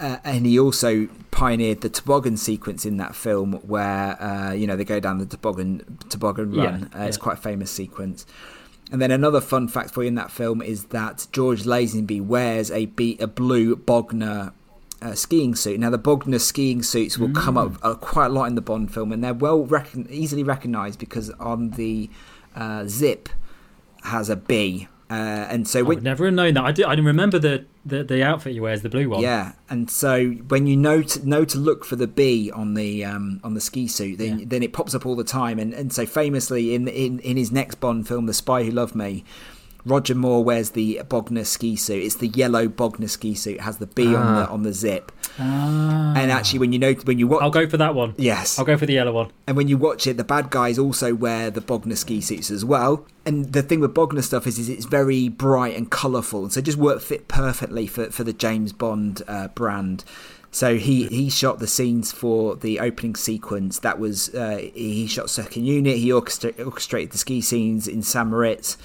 Uh, and he also pioneered the toboggan sequence in that film, where uh, you know they go down the toboggan toboggan run. Yeah, uh, it's quite a famous sequence. And then another fun fact for you in that film is that George Lazenby wears a, be- a blue Bogner uh, skiing suit. Now, the Bogner skiing suits will mm. come up uh, quite a lot in the Bond film, and they're well recon- easily recognised because on the uh, zip has a B uh, and so I would never have known that. I do. I remember the, the, the outfit he wears, the blue one. Yeah, and so when you know to, know to look for the B on the um, on the ski suit, then yeah. then it pops up all the time. And and so famously in in in his next Bond film, The Spy Who Loved Me, Roger Moore wears the Bogner ski suit. It's the yellow Bogner ski suit. It has the B ah. on the on the zip. Ah. And actually, when you know when you watch, I'll go for that one. Yes, I'll go for the yellow one. And when you watch it, the bad guys also wear the Bogner ski suits as well. And the thing with Bogner stuff is, is it's very bright and colourful, and so just work fit perfectly for for the James Bond uh, brand. So he, he shot the scenes for the opening sequence. That was uh, he shot second unit. He orchestrated the ski scenes in St Moritz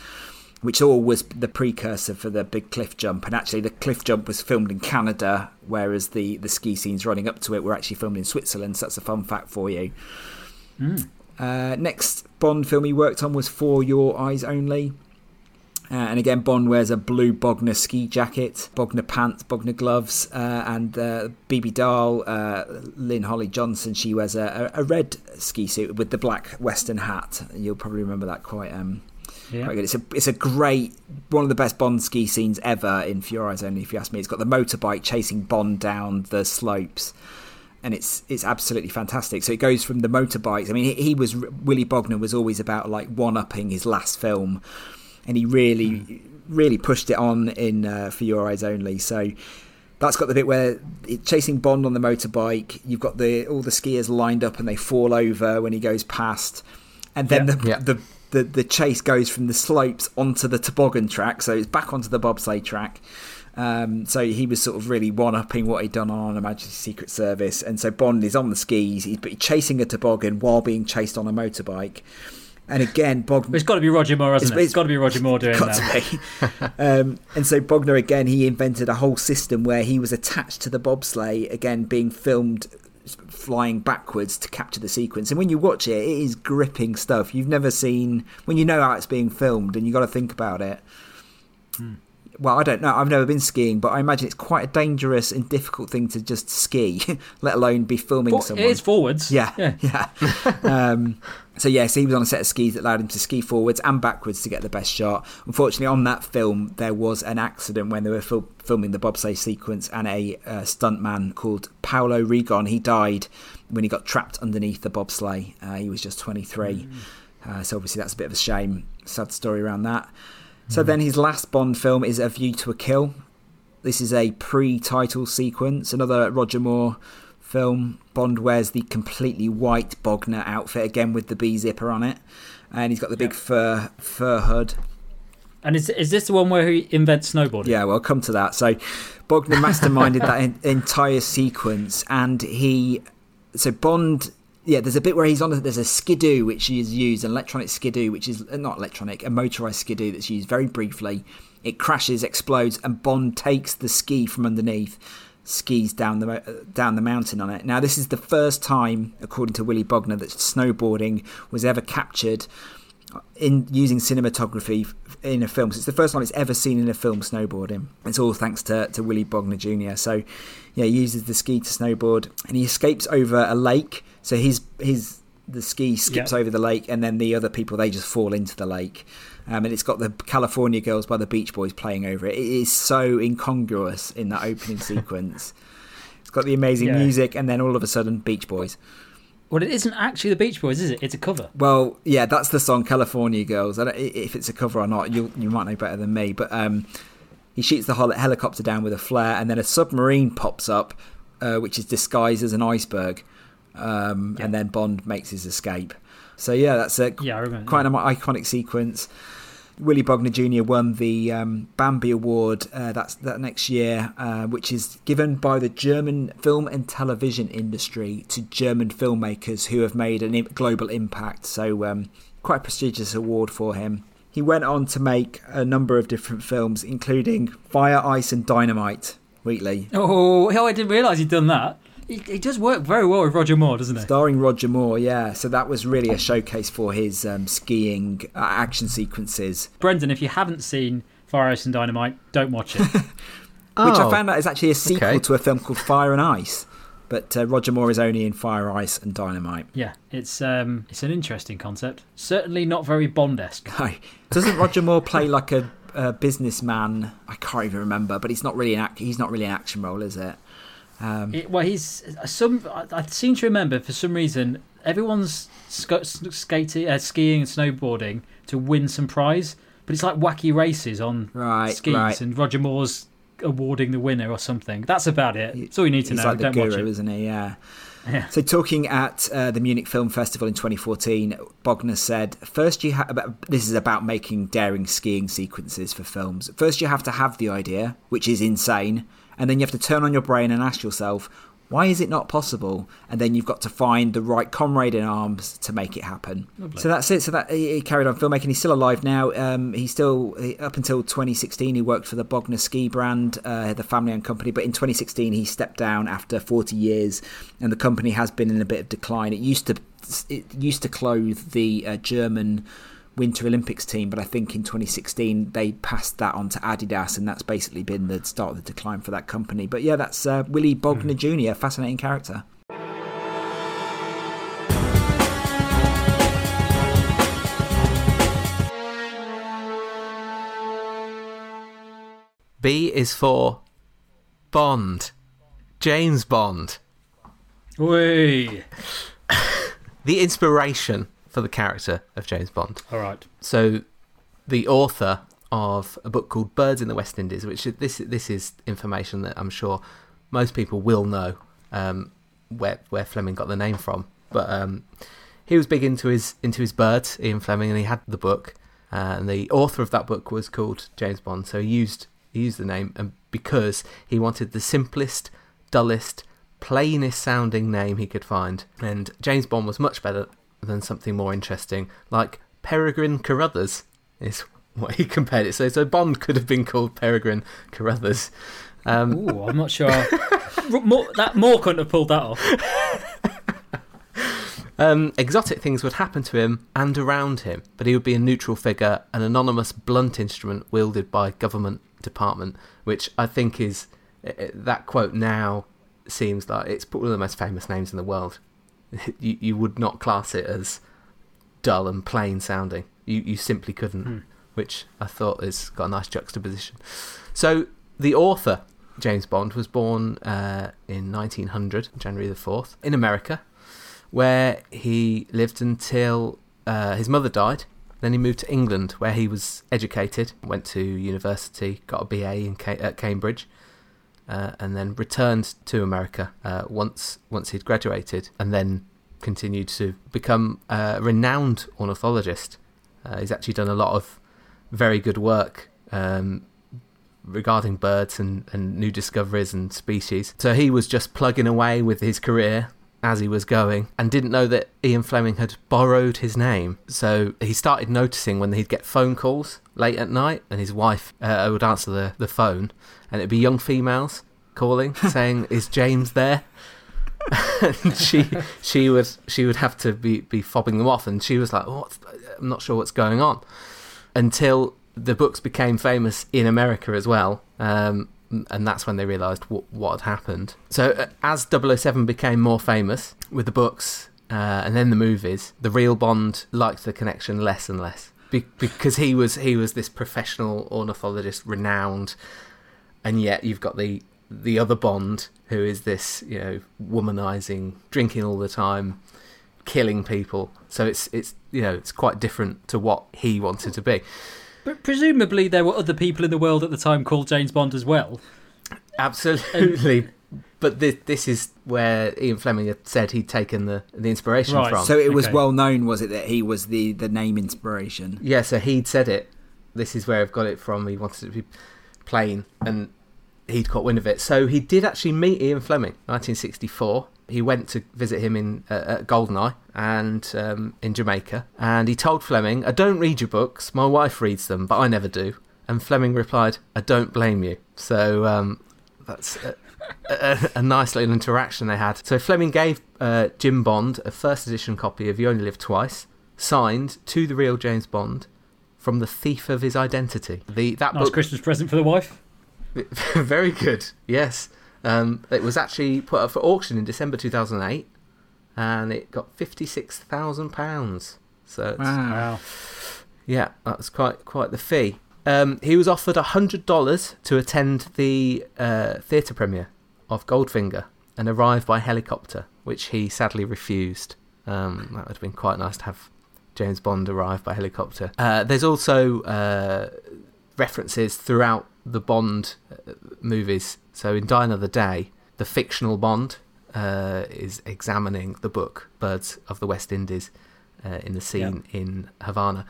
which all was the precursor for the big cliff jump. And actually, the cliff jump was filmed in Canada, whereas the, the ski scenes running up to it were actually filmed in Switzerland. So that's a fun fact for you. Mm. Uh, next Bond film he worked on was For Your Eyes Only. Uh, and again, Bond wears a blue Bogner ski jacket, Bogner pants, Bogner gloves, uh, and uh, Bibi Dahl, uh, Lynn Holly Johnson, she wears a, a, red ski suit with the black Western hat. You'll probably remember that quite um, yeah. Quite good. It's a it's a great one of the best Bond ski scenes ever in Your Eyes Only. If you ask me, it's got the motorbike chasing Bond down the slopes, and it's it's absolutely fantastic. So it goes from the motorbikes. I mean, he, he was Willy Bogner was always about like one upping his last film, and he really mm. really pushed it on in uh, For Your Eyes Only. So that's got the bit where it's chasing Bond on the motorbike. You've got the all the skiers lined up and they fall over when he goes past, and then yeah, the, yeah. the the the chase goes from the slopes onto the toboggan track, so it's back onto the bobsleigh track. Um, so he was sort of really one upping what he'd done on a Majesty's Secret Service, and so Bond is on the skis, he's chasing a toboggan while being chased on a motorbike. And again, Bogner. It's got to be Roger Moore, hasn't it's, it? It's got to be Roger Moore doing got that. To be. *laughs* um, and so Bogner again, he invented a whole system where he was attached to the bobsleigh, again being filmed flying backwards to capture the sequence. And when you watch it, it is gripping stuff. You've never seen when you know how it's being filmed, and you got to think about it. Hmm. Well, I don't know. I've never been skiing, but I imagine it's quite a dangerous and difficult thing to just ski, *laughs* let alone be filming For, someone. It is forwards. Yeah, yeah. *laughs* yeah. um, *laughs* so yes, he was on a set of skis that allowed him to ski forwards and backwards to get the best shot. Unfortunately, on that film, there was an accident when they were fil- filming the bobsleigh sequence, and a uh, stuntman called Paolo Rigon he died when he got trapped underneath the bobsleigh. Uh, he was just 23, mm. uh, so obviously that's a bit of a shame. Sad story around that. So mm. then his last Bond film is A View to a Kill. This is a pre-title sequence, another Roger Moore film. Bond wears the completely white Bogner outfit again with the B zipper on it, and he's got the big fur fur hood. And is is this the one where he invents snowboarding? Yeah, well, come to that. So, Bogner masterminded that *laughs* en- entire sequence, and he, so Bond, yeah, there's a bit where he's on. A, there's a skidoo which is used, an electronic skidoo, which is uh, not electronic, a motorized skidoo that's used very briefly. It crashes, explodes, and Bond takes the ski from underneath, skis down the uh, down the mountain on it. Now, this is the first time, according to Willy Bogner, that snowboarding was ever captured in using cinematography in a film. So it's the first time it's ever seen in a film snowboarding. It's all thanks to, to Willy Bogner Jr. So yeah, he uses the ski to snowboard and he escapes over a lake. So his his the ski skips Yeah. over the lake and then the other people they just fall into the lake. Um, and it's got the California Girls by the Beach Boys playing over it. It is so incongruous in that opening *laughs* sequence. It's got the amazing Yeah. music and then all of a sudden Beach Boys. Well, it isn't actually the Beach Boys, is it? It's a cover. Well, yeah, that's the song "California Girls." I don't, if it's a cover or not, you you might know better than me. But um, he shoots the helicopter down with a flare, and then a submarine pops up, uh, which is disguised as an iceberg, um, and then Bond makes his escape. So yeah, that's a Yeah, remember. quite an iconic sequence. Willy Bogner Jr. won the um, Bambi Award uh, that's that next year, uh, which is given by the German film and television industry to German filmmakers who have made a global impact. So, um, quite a prestigious award for him. He went on to make a number of different films, including Fire, Ice, and Dynamite. Wheatley, Oh, oh, I didn't realise he'd done that. He, he does work very well with Roger Moore, doesn't it? starring Roger Moore. Yeah, so that was really a showcase for his um, skiing uh, action sequences. Brendan, if you haven't seen Fire Ice and Dynamite, don't watch it. *laughs* which I Oh. found out is actually a sequel okay. to a film called Fire and Ice. But uh, Roger Moore is only in Fire, Ice, and Dynamite. yeah, it's um, it's an interesting concept. Certainly not very Bond-esque. No. Doesn't Roger Moore play like a, a businessman? I can't even remember, but he's not really an act- he's not really an action role, is it? Um, It, well, he's some. I, I seem to remember for some reason everyone's sc- skating, uh, skiing, and snowboarding to win some prize, but it's like wacky races on Right, skis, right. and Roger Moore's awarding the winner or something. That's about it. That's all you need to he's know. like the Don't guru, watch it. isn't he? Yeah. Yeah. So talking at uh, the Munich Film Festival in 2014, Bogner said, first you have this is about making daring skiing sequences for films. First you have to have the idea, which is insane, and then you have to turn on your brain and ask yourself, why is it not possible? And then you've got to find the right comrade in arms to make it happen. So that's it. So that he carried on filmmaking. He's still alive now. Um, he's still up until 2016. He worked for the Bogner ski brand, uh, the family-owned company. But in 2016, he stepped down after 40 years, and the company has been in a bit of decline. It used to it used to clothe the uh, German Winter Olympics team, but I think in 2016 they passed that on to Adidas, and that's basically been the start of the decline for that company. But yeah, that's uh, Willy Bogner Jr. Fascinating character. B is for Bond. James Bond. Whee! *laughs* The inspiration for the character of James Bond. All right. So, the author of a book called Birds in the West Indies, which this this is information that I'm sure most people will know um, where where Fleming got the name from. But um, he was big into his into his birds, Ian Fleming, and he had the book. Uh, and the author of that book was called James Bond, so he used he used the name, and because he wanted the simplest, dullest, plainest sounding name he could find. And James Bond was much better than something more interesting, like Peregrine Carruthers, is what he compared it. So, so Bond could have been called Peregrine Carruthers. Um, Ooh, I'm not sure. Moore, that Moore couldn't have pulled that off. Um, exotic things would happen to him and around him, but he would be a neutral figure, an anonymous blunt instrument wielded by government department, which I think is uh, uh, that quote now seems like it's one of the most famous names in the world. *laughs* you you would not class it as dull and plain sounding. You you simply couldn't, which I thought has got a nice juxtaposition. So the author James Bond was born uh, in 1900, January the fourth, in America where he lived until uh, his mother died. Then he moved to England, where he was educated, went to university, got a BA in Ca- at Cambridge, uh, and then returned to America uh, once once he'd graduated, and then continued to become a renowned ornithologist. Uh, he's actually done a lot of very good work um, regarding birds and, and new discoveries and species. So he was just plugging away with his career as he was going and didn't know that Ian Fleming had borrowed his name. So he started noticing when he'd get phone calls late at night and his wife uh, would answer the, the phone and it'd be young females calling *laughs* saying, Is James there? *laughs* and she she would she would have to be, be fobbing them off and she was like, oh, I'm not sure what's going on. Until the books became famous in America as well. Um, and that's when they realised what, what had happened. So uh, as 007 became more famous with the books uh, and then the movies, the real Bond liked the connection less and less Be- because he was he was this professional ornithologist, renowned, and yet you've got the the other Bond who is this you know womanizing, drinking all the time, killing people. So it's it's you know it's quite different to what he wanted to be. But presumably there were other people in the world at the time called James Bond as well. Absolutely. but this this is where Ian Fleming had said he'd taken the the inspiration Right. from. So it was Okay. well known, was it, that he was the, the name inspiration? yeah, so he'd said it. This is where I've got it from. He wanted it to be plain, and he'd caught wind of it. So he did actually meet Ian Fleming, 1964. He went to visit him in uh, at Goldeneye and um, in Jamaica, and he told Fleming, "I don't read your books. My wife reads them, but I never do." And Fleming replied, "I don't blame you." So um, that's a, a, a nice little interaction they had. So Fleming gave uh, Jim Bond a first edition copy of You Only Live Twice, signed to the real James Bond from the thief of his identity. The that Nice book Christmas present for the wife. *laughs* very good. Yes, um, it was actually put up for auction in December 2008, and it got fifty six thousand pounds. So it's, Wow. yeah, that was quite quite the fee. Um, he was offered hundred dollars to attend the uh, theatre premiere of Goldfinger and arrive by helicopter, which he sadly refused. Um, that would have been quite nice to have James Bond arrive by helicopter. Uh, there's also uh, references throughout the Bond uh, movies. So in Die Another Day, the fictional Bond uh, is examining the book Birds of the West Indies uh, in the scene in Havana,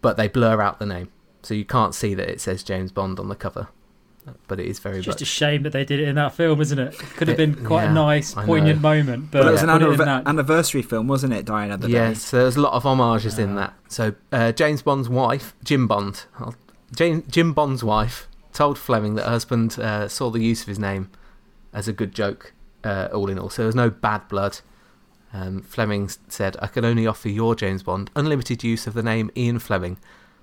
but they blur out the name, so you can't see that it says James Bond on the cover. But it is very It's just a shame that they did it in that film, isn't it? Could have been quite yeah, a nice, poignant moment. But Well, it was an put it that- anniversary film, wasn't it, Die Another Day? Yes, so there's a lot of homages in that. So uh, James Bond's wife, Jim Bond, I'll- Jane, Jim Bond's wife, told Fleming that her husband uh, saw the use of his name as a good joke, uh, all in all. So there was no bad blood. Um, Fleming said, "I can only offer your James Bond unlimited use of the name Ian Fleming.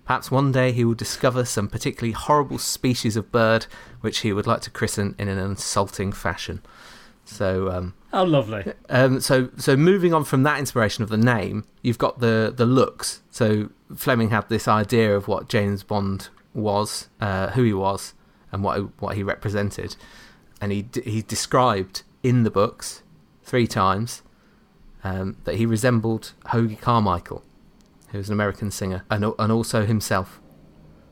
Perhaps one day he will discover some particularly horrible species of bird which he would like to christen in an insulting fashion." So. Um, Oh, lovely. um, so so moving on from that inspiration of the name, you've got the the looks. So Fleming had this idea of what James Bond was, uh, who he was, and what what he represented, and he he described in the books three times um, that he resembled Hoagy Carmichael, who was an American singer, and and also himself.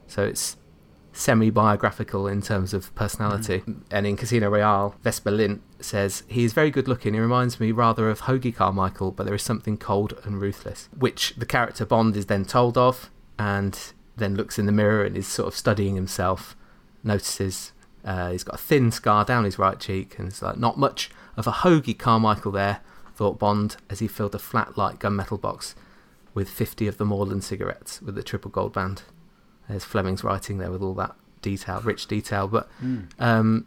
So it's semi-biographical in terms of personality. And in Casino Royale, Vesper Lynd says he is very good looking. He reminds me rather of Hoagy Carmichael, but there is something cold and ruthless, which the character Bond is then told of, and then looks in the mirror and is sort of studying himself. Notices uh, he's got a thin scar down his right cheek, and it's like not much of a Hoagy Carmichael there. Thought Bond as he filled a flat light gunmetal box with 50 of the Morland cigarettes with the triple gold band. There's Fleming's writing there with all that detail, rich detail. But um,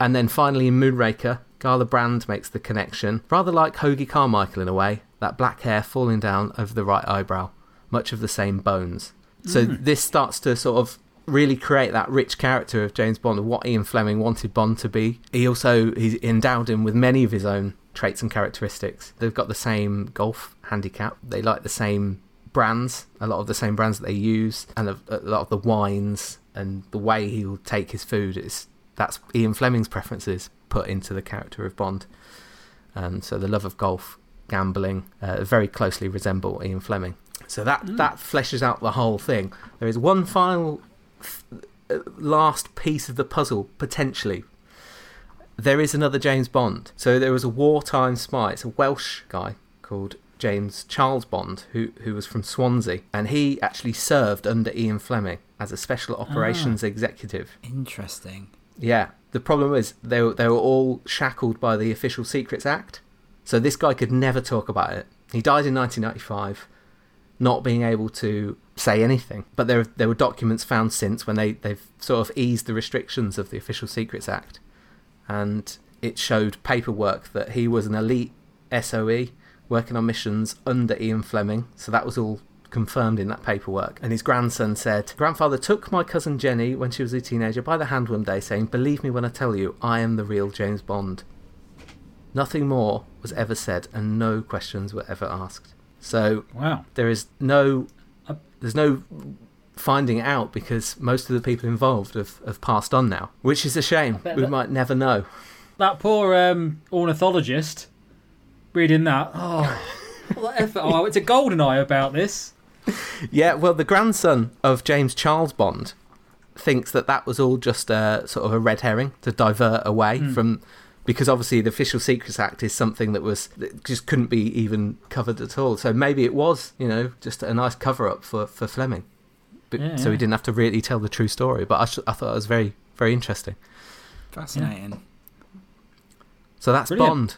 and then finally in Moonraker, Gala Brand makes the connection, rather like Hoagy Carmichael in a way, that black hair falling down over the right eyebrow, much of the same bones. So this starts to sort of really create that rich character of James Bond, of what Ian Fleming wanted Bond to be. He also he endowed him with many of his own traits and characteristics. They've got the same golf handicap. They like the same brands, a lot of the same brands that they use, and a, a lot of the wines and the way he'll take his food is that's Ian Fleming's preferences put into the character of Bond. And so the love of golf, gambling, uh, very closely resemble Ian Fleming. So that that fleshes out the whole thing. There is one final uh, last piece of the puzzle potentially. There is another James Bond. So there was a wartime spy. It's a Welsh guy called James Charles Bond, who who was from Swansea, and he actually served under Ian Fleming as a special ah. operations executive. Interesting. Yeah. The problem is they were, they were all shackled by the Official Secrets Act, so this guy could never talk about it. He died in 1995, not being able to say anything. But there there were documents found since when they they've sort of eased the restrictions of the Official Secrets Act, and it showed paperwork that he was an elite SOE working on missions under Ian Fleming. So that was all confirmed in that paperwork. And his grandson said, Grandfather took my cousin Jenny when she was a teenager by the hand one day, saying, Believe me when I tell you, I am the real James Bond. Nothing more was ever said, and no questions were ever asked. So Wow. there is no, there's no finding out because most of the people involved have, have passed on now, which is a shame. We that- might never know. That poor um, ornithologist reading that. Oh, oh what effort. Oh, I went to Goldeneye about this. Yeah, well, the grandson of James Charles Bond thinks that that was all just a sort of a red herring to divert away hmm. from, because obviously the Official Secrets Act is something that was that just couldn't be even covered at all. So maybe it was, you know, just a nice cover up for for Fleming, but, Yeah, so he didn't have to really tell the true story. But I, sh- I thought it was very very interesting. Fascinating. So that's Brilliant. Bond.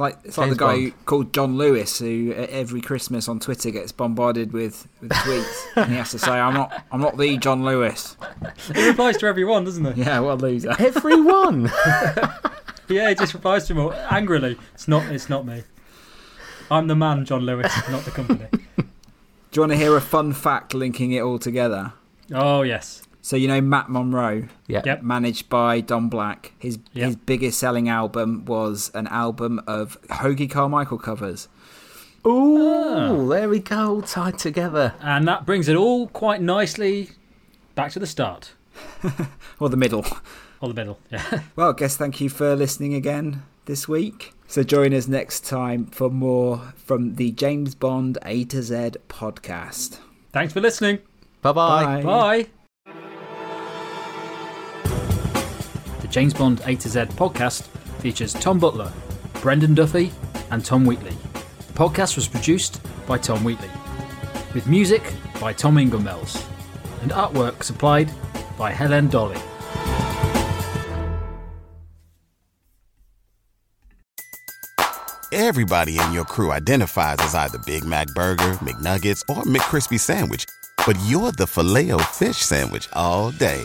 It's like it's like the guy Bond. called John Lewis, who uh, every Christmas on Twitter gets bombarded with, with tweets, *laughs* and he has to say, "I'm not, I'm not the John Lewis." He replies to everyone, doesn't he? Yeah, what a loser. Everyone. *laughs* Yeah, he just replies to him all angrily. It's not. It's not me. I'm the man, John Lewis, not the company. *laughs* Do you want to hear a fun fact linking it all together? Oh yes. So you know Matt Monro, yeah. Yep. managed by Don Black. His Yep. his biggest selling album was an album of Hoagy Carmichael covers. Ooh, ah. there we go, all tied together. And that brings it all quite nicely back to the start *laughs* Or the middle. or the middle. Yeah. *laughs* Well, I guess thank you for listening again this week. So join us next time for more from the James Bond A to Z podcast. Thanks for listening. Bye-bye. Bye. The James Bond A to Z podcast features Tom Butler, Brendan Duffy, and Tom Wheatley. The podcast was produced by Tom Wheatley, with music by Tom Inglemells, and artwork supplied by Helen Dolly. Everybody in your crew identifies as either Big Mac Burger, McNuggets, or McCrispy Sandwich. But you're the Filet-O-Fish Sandwich all day.